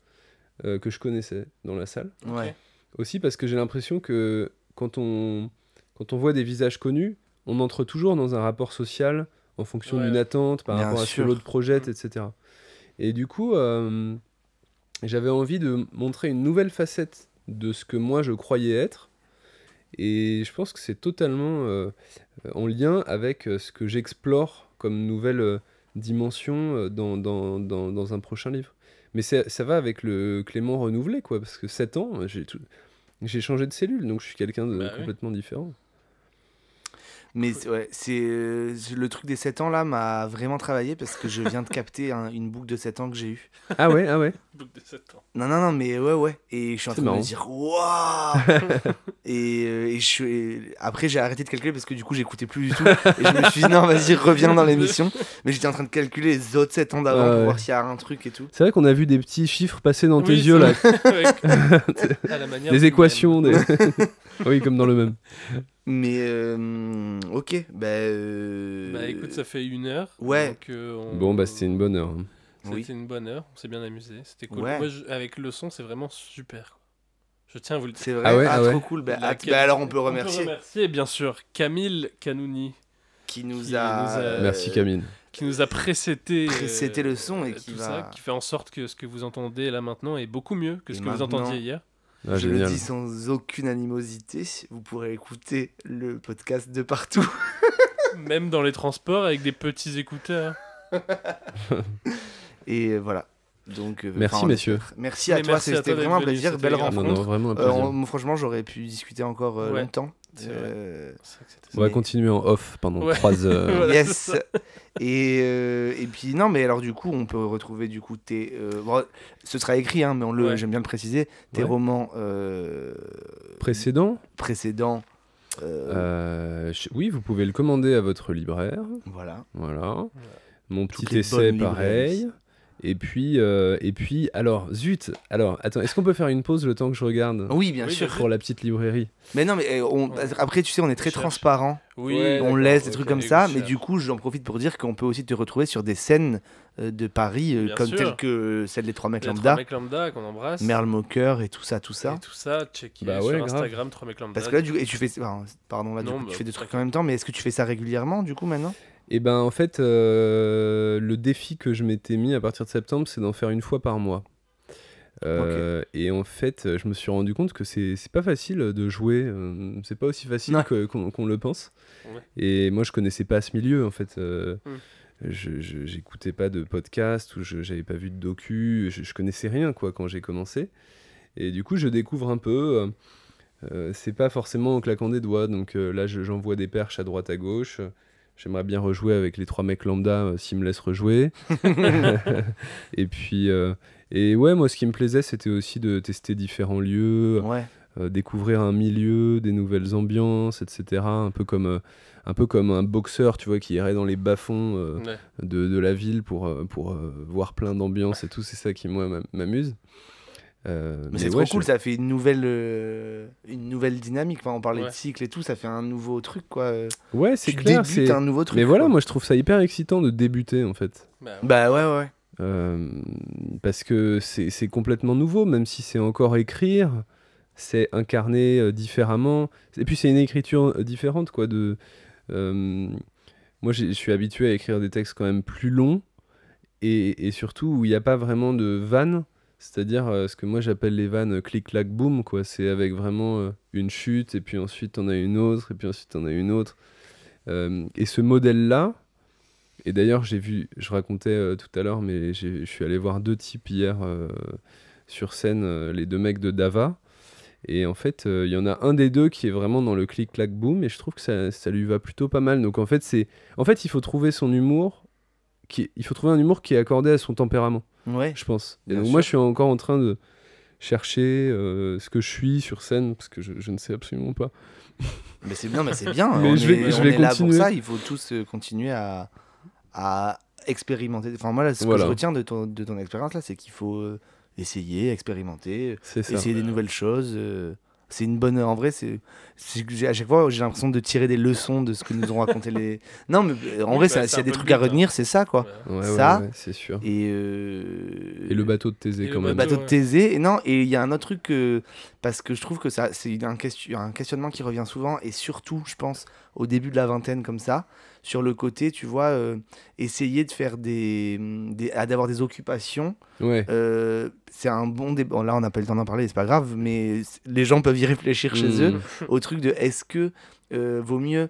euh, que je connaissais dans la salle. Ouais. Aussi parce que j'ai l'impression que quand on, quand on voit des visages connus, on entre toujours dans un rapport social en fonction Ouais. d'une attente par Bien rapport à ce que l'autre projette, Mm. etc. Et du coup, euh, j'avais envie de montrer une nouvelle facette de ce que moi je croyais être. Et je pense que c'est totalement euh, en lien avec euh, ce que j'explore comme nouvelle euh, dimension dans, dans, dans, dans un prochain livre. Mais ça va avec le Clément renouvelé, quoi, parce que 7 ans, j'ai tout- j'ai changé de cellule, donc je suis quelqu'un de Bah oui. complètement différent. Mais ouais, c'est euh, le truc des 7 ans là m'a vraiment travaillé parce que je viens de [laughs] capter un- une boucle de 7 ans que j'ai eue. Ah ouais, ah ouais. Boucle de 7 ans. Non, non, non, mais ouais, ouais. Et je suis en C'est train de marrant. me dire, waouh [laughs] et, euh, et je suis- et après, j'ai arrêté de calculer parce que du coup, j'écoutais plus du tout. Et je me suis dit, non, vas-y, reviens dans l'émission. Mais j'étais en train de calculer les autres 7 ans d'avant Ah pour ouais. voir s'il y a un truc et tout. C'est vrai qu'on a vu des petits chiffres passer dans tes Oui, yeux là. c'est vrai. Avec- [laughs] à la manière Des équations, des... oui, comme dans le même. Mais euh, ok, bah. euh, Bah écoute, ça fait une heure. Ouais. donc, euh, on- Bon, bah c'était une bonne heure. hein. C'était Oui. une bonne heure, on s'est bien amusé, c'était cool. Ouais. Moi, je- avec le son, c'est vraiment super. Je tiens à vous le dire. C'est vrai, Ah ouais, ah trop ouais. cool. Bah, ah, bah alors, on peut remercier remercier, bien sûr, Camille Canouni, qui nous qui a. nous a- Merci Camille. qui nous a précédé, Précédé le son et qui tout va- ça, qui fait en sorte que ce que vous entendez là maintenant est beaucoup mieux que Et ce que vous entendiez hier. Ah, je le dis sans aucune animosité. Vous pourrez écouter le podcast de partout. [laughs] Même dans les transports avec des petits écouteurs. Et voilà. Donc, euh, Merci, messieurs. Merci à Mais toi, c'était vraiment un plaisir, belle. Non, rencontre. non, vraiment un Euh, plaisir. on- franchement, j'aurais pu discuter encore euh, Ouais. longtemps. Euh, On va mais- continuer en off pendant Ouais. 3 heures. [laughs] Voilà, yes. et, euh, et puis non, mais alors du coup, on peut retrouver du coup tes. euh, bon, ce sera écrit, hein, mais on le, Ouais. j'aime bien le préciser. Tes Ouais. romans euh, Précédent précédents. euh, euh, je- Oui, vous pouvez le commander à votre libraire. Voilà. Voilà. Mon Toutes petit essai, pareil. librairies. Et puis, euh, et puis, alors, zut. Alors, attends, est-ce qu'on peut faire une pause le temps que je regarde? Oui, bien Oui, sûr. pour la petite librairie Mais non, mais euh, on- après, tu sais, on est très transparent. Oui, Ouais, on laisse des trucs comme ça, mais du coup, j'en profite pour dire qu'on peut aussi te retrouver sur des scènes euh, de Paris, euh, Bien comme sûr. telles que celle des trois mecs Les lambda, trois mecs lambda qu'on embrasse. Merle Mocker et tout ça, tout ça. Et tout ça, checker Bah sur ouais, grave. Instagram, 3 mecs lambda. Parce que là, du et tu fais, pardon, là, du Non, coup, bah, tu fais des trucs en même temps, mais est-ce que tu fais ça régulièrement, du coup, maintenant? Et ben, en fait, euh, le défi que je m'étais mis à partir de septembre, c'est d'en faire une fois par mois. Euh, Et en fait, je me suis rendu compte que c'est pas facile de jouer. euh, c'est pas aussi facile qu'on le pense. Ouais. Et moi, je connaissais pas ce milieu, en fait. euh, Hmm. J'écoutais pas de podcast ou je j'avais pas vu de docu. Je, je connaissais rien, quoi, quand j'ai commencé. Et du coup, je découvre un peu. c'est pas forcément en claquant des doigts. Donc là, je- j'envoie des perches à droite, à gauche. J'aimerais bien rejouer avec les trois mecs lambda euh, s'ils me laissent rejouer. [laughs] [laughs] et puis, euh, et ouais, moi, ce qui me plaisait, c'était aussi de tester différents lieux, Ouais. euh, découvrir un milieu, des nouvelles ambiances, etc. Un peu comme, euh, un peu comme un boxeur, tu vois, qui irait dans les bas-fonds euh, Ouais. de, de la ville pour, pour euh, voir plein d'ambiances et tout. C'est ça qui, moi, m'am- m'amuse. Euh, Mais c'est ouais, trop cool, je- ça fait une nouvelle, euh, une nouvelle dynamique. Enfin, on parlait Ouais. de cycle et tout, ça fait un nouveau truc, quoi. Ouais, c'est clair. c'est- un nouveau truc. Mais voilà, quoi. moi, je trouve ça hyper excitant de débuter, en fait. Bah, ouais. Bah ouais, ouais. Euh, parce que c'est c'est complètement nouveau, même si c'est encore écrire, c'est incarner euh, différemment. Et puis c'est une écriture euh, différente, quoi. De, euh, moi, je suis habitué à écrire des textes quand même plus longs et, et surtout où il n'y a pas vraiment de vannes, c'est-à-dire euh, ce que moi j'appelle les vannes clic-clac boum, quoi. C'est avec vraiment euh, une chute et puis ensuite on a une autre et puis ensuite on a une autre. Euh, et ce modèle-là, et d'ailleurs, j'ai vu, je racontais euh, tout à l'heure, mais je suis allé voir deux types hier euh, sur scène, euh, les deux mecs de Dava. Et en fait, euh, il y en a un des deux qui est vraiment dans le clic-clac-boom, et je trouve que ça, ça lui va plutôt pas mal. Donc en fait, c'est, en fait, il faut trouver son humour, qui, il faut trouver un humour qui est accordé à son tempérament, Ouais. je pense. Et donc sûr. moi, je suis encore en train de chercher euh, ce que je suis sur scène, parce que je, je ne sais absolument pas. [laughs] Mais c'est bien, mais c'est bien. [laughs] Mais on je vais- est, je on vais est là pour ça. Il faut tous euh, continuer à, à expérimenter. Enfin, moi, là, ce Voilà. que je retiens de ton, de ton expérience, là, c'est qu'il faut euh, essayer, expérimenter, essayer des nouvelles choses. Euh, c'est une bonne. En vrai, c'est. À chaque fois, j'ai l'impression de tirer des leçons de ce que nous ont raconté les. [laughs] Non, mais euh, en Oui, vrai, bah, s'il y a des trucs le à hein. retenir, c'est ça, quoi. Ouais. Ouais, ouais, Ça, ouais, c'est sûr. Et, euh, Et le bateau de Thésée, le quand le même. bateau de. Thésée. Et non, et il y a un autre truc que- parce que je trouve que ça, c'est un, question, un questionnement qui revient souvent et surtout, je pense, au début de la vingtaine comme ça, sur le côté, tu vois, euh, essayer de faire des, des à- d'avoir des occupations. Ouais. euh, c'est un bon débat. Bon, là, on n'a pas le temps d'en parler, c'est pas grave, mais les gens peuvent y réfléchir chez Mmh. eux au truc de est-ce que euh, vaut mieux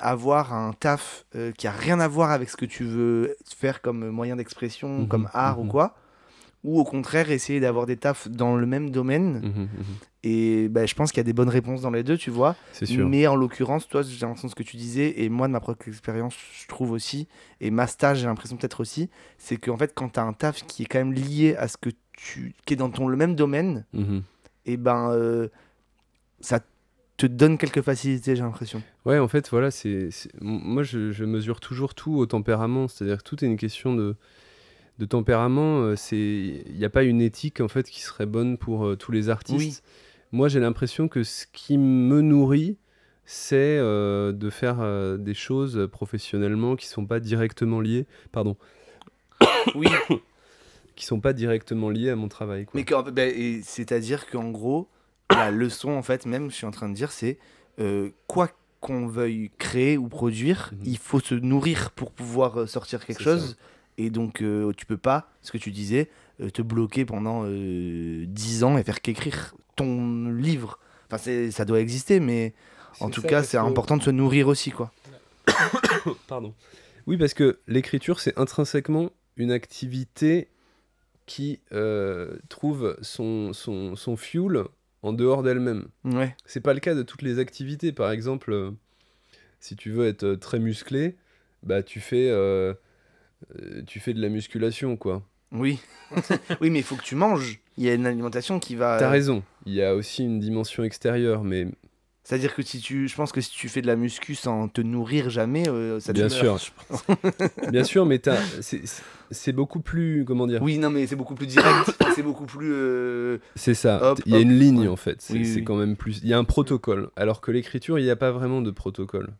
avoir un taf qui a rien à voir avec ce que tu veux faire comme moyen d'expression, Mhm, comme art ou mhm. quoi, ou au contraire essayer d'avoir des tafs dans le même domaine. Mhm, mhm. Et bah, je pense qu'il y a des bonnes réponses dans les deux, tu vois. C'est sûr. Mais en l'occurrence, toi, j'ai l'impression de ce que tu disais, et moi, de ma propre expérience, je trouve aussi, et ma stage, j'ai l'impression peut-être aussi, c'est qu'en fait, quand tu as un taf qui est quand même lié à ce que tu. qui est dans ton, le même domaine, Mhm. et ben. euh, ça te donne quelques facilités, j'ai l'impression. Ouais, en fait, voilà, c'est. Moi, je, je mesure toujours tout au tempérament. C'est-à-dire que tout est une question de, de tempérament. euh, c'est Il n'y a pas une éthique, en fait, qui serait bonne pour euh, tous les artistes. Moi, j'ai l'impression que ce qui me nourrit, c'est euh, de faire euh, des choses professionnellement qui sont pas directement liées. Pardon. [coughs] Oui. [coughs] qui sont pas directement liées à mon travail. quoi. Mais bah, et c'est-à-dire qu'en gros, [coughs] la leçon, en fait, même, je suis en train de dire, c'est euh, quoi qu'on veuille créer ou produire, Mhm. il faut se nourrir pour pouvoir sortir quelque chose. Et donc, euh, tu peux pas, ce que tu disais, euh, te bloquer pendant euh, 10 ans et faire qu'écrire ton livre. Enfin, c'est- ça doit exister, mais en tout ça, cas, c'est que- important de se nourrir aussi, quoi. [coughs] Pardon. Oui, parce que l'écriture, c'est intrinsèquement une activité qui euh, trouve son, son, son fuel en dehors d'elle-même. Ouais. C'est pas le cas de toutes les activités. Par exemple, euh, si tu veux être très musclé, bah tu fais, euh, euh, tu fais de la musculation, quoi. Oui. [laughs] oui, mais il faut que tu manges. Il y a une alimentation qui va. T'as raison. Il y a aussi une dimension extérieure, mais C'est-à-dire que si tu, je pense que si tu fais de la muscu sans te nourrir jamais, euh, ça te Bien meurt, sûr. je pense. [laughs] bien sûr, mais t'as- [laughs] c'est c'est beaucoup plus, comment dire Oui, non, mais c'est beaucoup plus direct. C'est beaucoup plus. euh, C'est ça. Il y a hop, une ligne ouais. en fait. C'est Oui, oui, c'est oui. quand même plus. Il y a un protocole. Alors que l'écriture, il n'y a pas vraiment de protocole.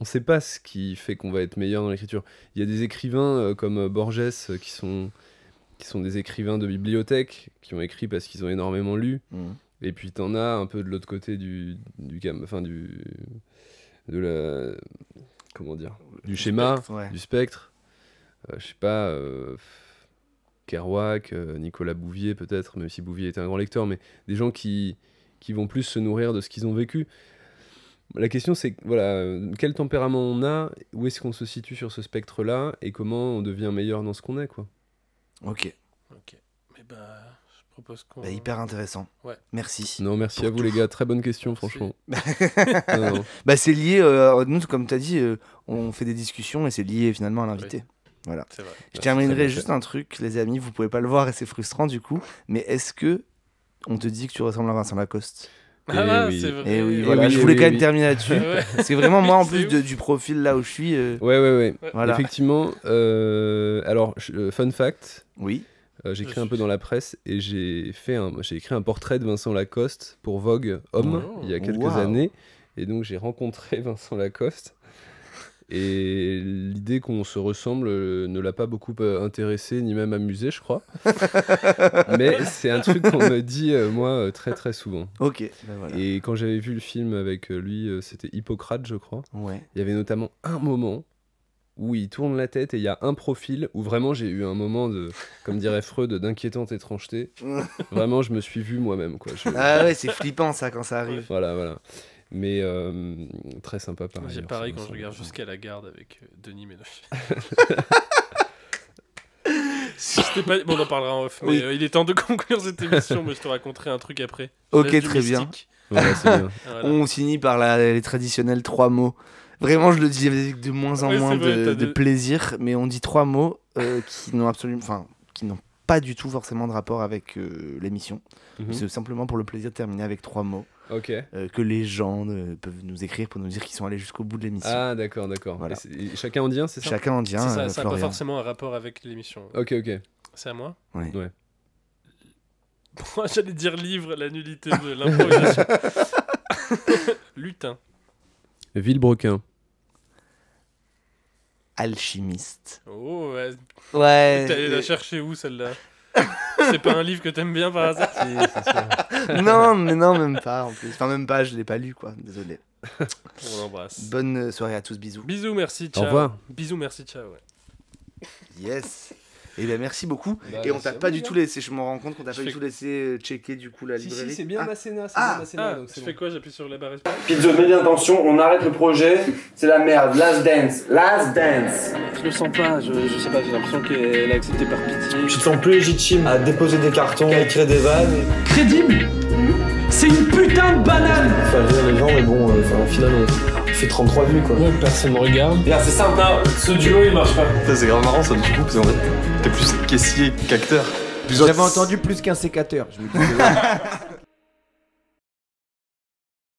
On ne sait pas ce qui fait qu'on va être meilleur dans l'écriture. Il y a des écrivains euh, comme euh, Borges euh, qui sont qui sont des écrivains de bibliothèque qui ont écrit parce qu'ils ont énormément lu. Mhm. Et puis t'en as un peu de l'autre côté du du gam- enfin du de la comment dire du schéma spectre, ouais. du spectre. Euh, je sais pas, Kerouac, Nicolas Bouvier peut-être, même si Bouvier était un grand lecteur, mais des gens qui, qui vont plus se nourrir de ce qu'ils ont vécu. La question c'est, voilà, quel tempérament on a, où est-ce qu'on se situe sur ce spectre-là, et comment on devient meilleur dans ce qu'on est, quoi. Ok. Ok. Mais bah, je propose qu'on. Bah, hyper intéressant. Ouais. Merci. Non, merci à vous tout. les gars, très bonne question, franchement. [laughs] Non, non. Bah, c'est lié. euh, nous, comme tu as dit, euh, on fait des discussions et c'est lié finalement à l'invité. Voilà. C'est vrai. Je terminerai juste un truc, les amis. Vous pouvez pas le voir et c'est frustrant du coup. Mais est-ce que on te dit que tu ressembles à Vincent Lacoste? Ah, oui. c'est vrai. Et oui, Eh voilà. oui, je eh voulais oui, quand même oui. terminer là-dessus. Ouais. C'est vraiment moi en [laughs] plus de- du profil là où je suis. euh, Ouais, ouais, ouais. Voilà. Effectivement, euh, alors, je- euh, fun fact, Oui. Euh, J'écris Je un peu dans la presse et j'ai fait un, j'ai écrit un portrait de Vincent Lacoste pour Vogue Homme Oh. il y a quelques années et donc j'ai rencontré [laughs] Vincent Lacoste et l'idée qu'on se ressemble euh, ne l'a pas beaucoup euh, intéressé ni même amusé je crois [laughs] mais c'est un truc qu'on me dit euh, moi très très souvent Ok. Voilà. et quand j'avais vu le film avec lui c'était Hippocrate je crois Ouais. il y avait notamment un moment où il tourne la tête et il y a un profil où vraiment j'ai eu un moment de, comme dirait Freud, d'inquiétante étrangeté. [laughs] vraiment, je me suis vu moi-même. quoi. Je- Ah ouais, c'est flippant ça quand ça arrive. Voilà, voilà. Mais euh, très sympa par J'ai ailleurs, pareil ça, quand je regarde jusqu'à la garde avec euh, Denis Ménochet. [laughs] Pas... Bon, on en parlera en off, mais Oui. euh, il est temps de [laughs] conclure cette émission, mais je te raconterai un truc après. Ok, très bien. mystique. Voilà, c'est bien. [laughs] Voilà. On finit par la- les traditionnels trois mots. Vraiment, je le dis avec de moins en Ouais, moins c'est vrai, de, plaisir, mais on dit trois mots euh, qui n'ont absolument, enfin, qui n'ont pas du tout forcément de rapport avec euh, l'émission. Mhm. C'est simplement pour le plaisir de terminer avec trois mots Ok. euh, que les gens euh, peuvent nous écrire pour nous dire qu'ils sont allés jusqu'au bout de l'émission. Ah, d'accord, d'accord. Voilà. Chacun en dit un, c'est ça? Chacun en dit un, C'est ça, euh, n'a pas forcément un rapport avec l'émission. Ok, ok. C'est à moi? Ouais. Ouais. [laughs] Moi, j'allais dire livre, la nullité de l'improvisation. [laughs] Lutin. Villebrequin. Alchimiste. Oh, ouais. Ouais. T'es allé la chercher où celle-là? [laughs] C'est pas un livre que t'aimes bien par [laughs] hasard non, mais non, même pas en plus. Enfin, même pas, je l'ai pas lu quoi. Désolé. On embrasse. Bonne soirée à tous, bisous. Bisous, merci, ciao. Au revoir. Bisous, merci, ciao. Ouais. Yes. Et bien merci beaucoup. Bah, Et on t'a pas du tout laissé, je me rends compte qu'on t'a Je pas du tout laissé checker du coup la Si, librairie. si, c'est bien Ah, Masséna, c'est Ah. bien Masséna, Ah, donc je c'est fais quoi J'appuie sur la barre espace? Pizzo, mets l'intention, on arrête le projet, c'est la merde. Last dance, last dance. je le sens pas, je, je sais pas, j'ai l'impression qu'elle a accepté par pitié. Tu te sens plus légitime à déposer des cartons, à écrire des vannes. Crédible C'est une putain de banane rire les gens, mais bon, euh, enfin, au final, on fait 33 vues quoi. Ouais, personne me regarde. Regarde, c'est simple. Ce duo il marche pas. C'est grave marrant ça du coup, parce qu'en fait, t'es plus caissier qu'acteur. J'avais entendu plus qu'un sécateur. Je me disais. [laughs]